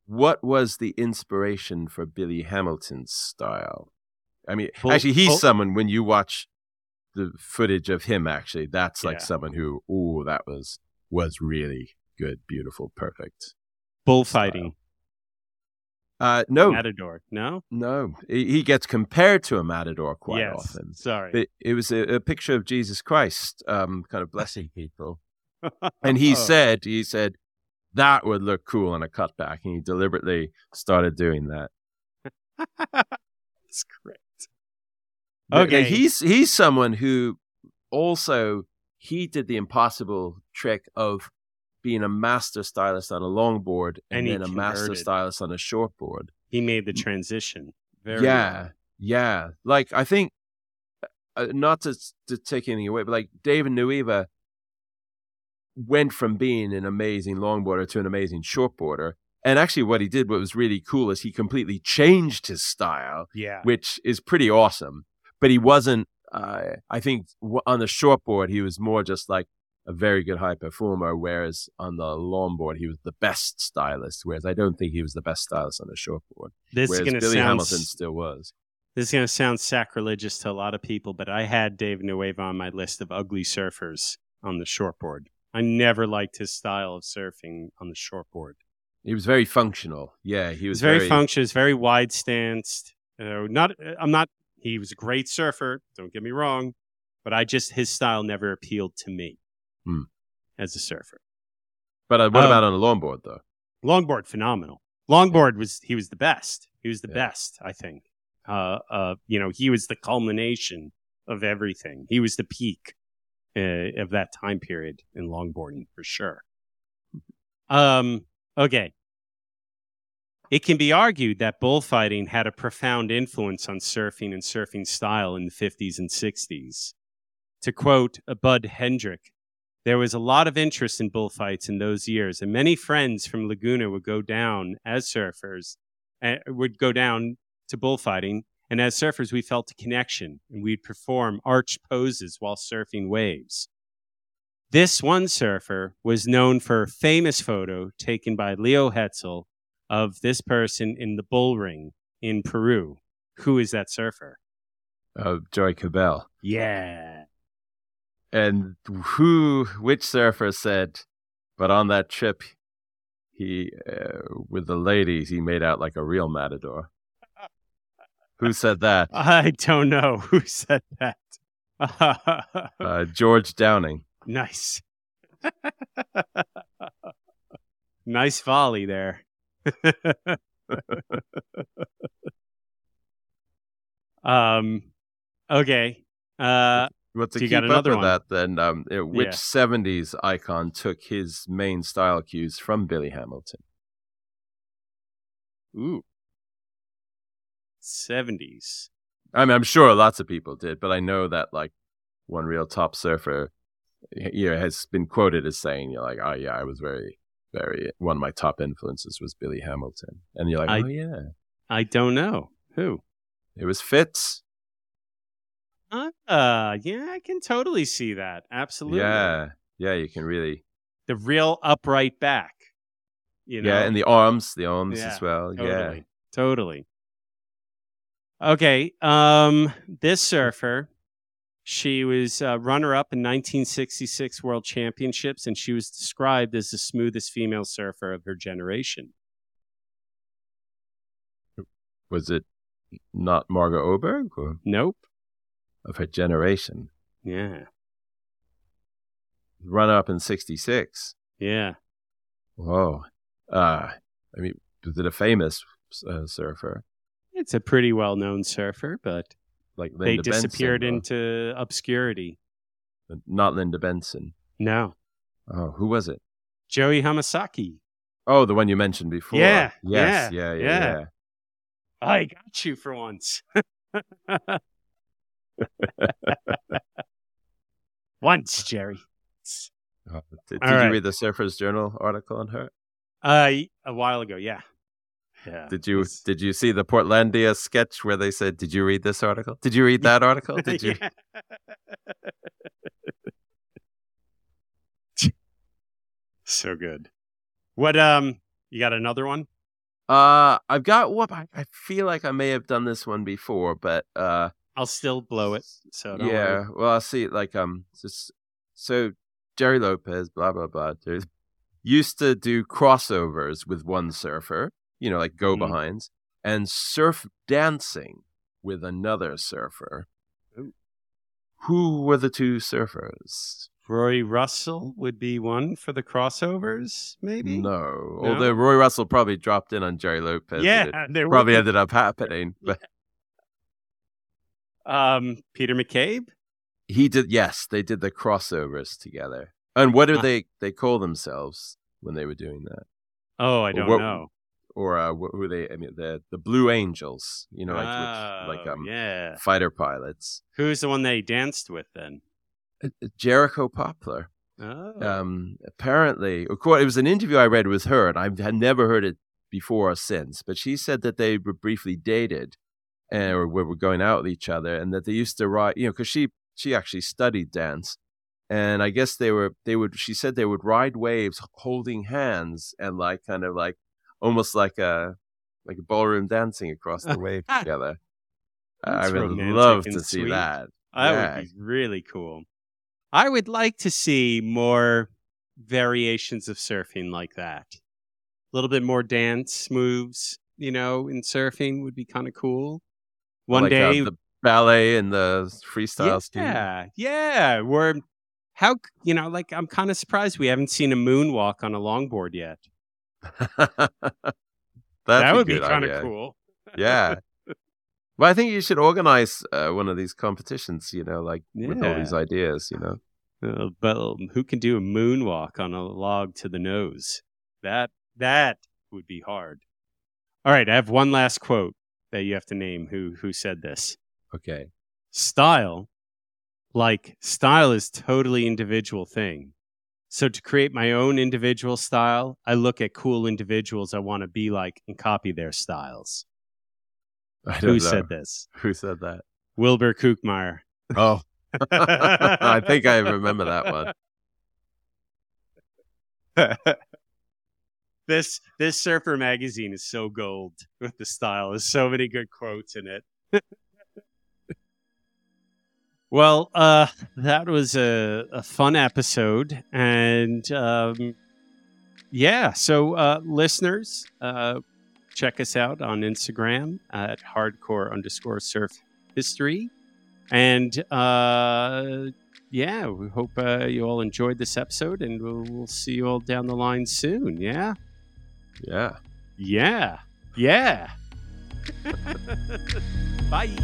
what was the inspiration for Billy Hamilton's style? I mean, Bull- actually, he's bull- someone when you watch the footage of him. Actually, that's like Yeah. someone who, oh, that was was really good, beautiful, perfect. Bullfighting. Uh, no, Matador. No? no, he he gets compared to a matador quite yes. often. Sorry. It, it was a, a picture of Jesus Christ, um, kind of blessing people, and he Oh. said, he said that would look cool on a cutback, and he deliberately started doing that. That's great. Okay. he's he's someone who also he did the impossible trick of being a master stylist on a longboard and, And he then a master stylist on a shortboard. He made the transition. Very yeah, well. yeah. Like I think, uh, not to to take anything away, but like David Nuuhiwa went from being an amazing longboarder to an amazing shortboarder. And actually, what he did, what was really cool, is he completely changed his style Yeah. which is pretty awesome. But he wasn't. Uh, I think on the shortboard he was more just like a very good high performer, whereas on the longboard he was the best stylist. Whereas I don't think he was the best stylist on the shortboard. This is going to Billy sound Hamilton still was. This is going to sound sacrilegious to a lot of people, but I had Dave Nuuhiwa on my list of ugly surfers on the shortboard. I never liked his style of surfing on the shortboard. He was very functional. Yeah, he was was very, functional, very wide stanced. Uh, not, I'm not. He was a great surfer. Don't get me wrong, but I just his style never appealed to me Hmm. as a surfer. But uh, what Um, about on a longboard though? Longboard, phenomenal. Longboard was he was the best. He was the Yeah. best, I think. Uh, uh, you know, he was the culmination of everything. He was the peak uh, of that time period in longboarding for sure. Um, okay. It can be argued that bullfighting had a profound influence on surfing and surfing style in the 50s and 60s. To quote a Bud Hendrick, there was a lot of interest in bullfights in those years, and many friends from Laguna would go down as surfers, uh, would go down to bullfighting, and as surfers, we felt a connection, and we'd perform arch poses while surfing waves. This one surfer was known for a famous photo taken by Leo Hetzel of this person in the bull ring in Peru. Who is that surfer? Uh, Joey Cabell. Yeah. And who, which surfer said, but on that trip, he, uh, with the ladies, he made out like a real matador. Who said that? I don't know who said that. Uh, George Downing. nice. nice volley there. um okay. Uh But to So you keep got up with one. that, then um, which Yeah. '70s icon took his main style cues from Billy Hamilton? ooh. 70s. I mean, I'm sure lots of people did, but I know that like one real top surfer, you know, has been quoted as saying, "You're like, oh yeah, I was very, very one of my top influences was Billy Hamilton," and you're like, I- oh yeah, I don't know. Who? it was Fitz. Uh, yeah, I can totally see that. Absolutely. Yeah, yeah, you can really, The real upright back. You know. yeah, and the arms, the arms Yeah, as well. Totally. Yeah, Totally. Okay. Um, this surfer, She was uh, runner up in 1966 World Championships, and she was described as the smoothest female surfer of her generation. Was it not Margo Oberg or Nope. Of her generation? Yeah. Runner up in '66. Yeah. Whoa. Uh, I mean, was it a famous uh, surfer It's a pretty well known surfer, but like they disappeared Benson, into obscurity. Not Linda Benson. No. Oh, who was it? Joey Hamasaki. Oh, the one you mentioned before. Yeah, Yes. yeah, Yeah. Yeah. yeah. yeah. I got you for once. once, Jerry. Oh, Did, All did right. you read the Surfers Journal article on her? Uh, a while ago, yeah. Yeah. Did you It's- did you see the Portlandia sketch where they said, "Did you read this article? Did you read that article? Did you?" So good. What um you got another one? Uh, I've got one. I, I feel like I may have done this one before, but uh, I'll still blow it. So don't yeah. worry. Well, I see. Like um, just, so Gerry Lopez, blah blah blah, there's- used to do crossovers with one surfer, you know, like go behinds, and surf dancing with another surfer. Ooh. Who were the two surfers? Rory Russell would be one for the crossovers, maybe. No. No? Although Rory Russell probably dropped in on Gerry Lopez. yeah, probably ended up happening. But. Um Peter McCabe. he did yes, they did the crossovers together. And what do Uh. they they call themselves when they were doing that? Oh, I Or don't what- know. Or uh, wh- who they I mean the the Blue Angels, you know, like which, like Oh, um yeah. fighter pilots. Who's the one they danced with then? Uh, uh, Jericho Poppler. Oh, Um, apparently, of course, it was an interview I read with her, and I had never heard it before or since. But she said that they were briefly dated, and or were going out with each other, and that they used to ride, you know, because she she actually studied dance, and I guess they were they would. She said they would ride waves holding hands and like kind of like almost like a like a ballroom dancing across the wave together. I would love to see sweet. that. that yeah. would be really cool. I would like to see more variations of surfing like that. A little bit more dance moves, you know, in surfing would be kind of cool. One Like, uh, day, the ballet and the freestyle ski. yeah, yeah. We're how you know, like I'm kind of surprised we haven't seen a moonwalk on a longboard yet. That would be kind of cool. Yeah. Well, I think you should organize uh, one of these competitions, you know, like with all these ideas, you know. Uh, but who can do a moonwalk on a log to the nose? That that would be hard. All right, I have one last quote that you have to name. Who who said this? Okay. Style, like style, is totally individual thing. So to create my own individual style, I look at cool individuals I want to be like and copy their styles. I Who know. said this? Who said that? Wilbur Kookmeyer. Oh, I think I remember that one. this this surfer magazine is so gold with the style. There's so many good quotes in it. well, uh, that was a, a fun episode, and um, yeah. So, uh, listeners, uh, check us out on Instagram at hardcore underscore surf history, and uh, yeah, we hope uh, you all enjoyed this episode, and we'll, we'll see you all down the line soon. Yeah, Yeah. yeah, yeah. Bye.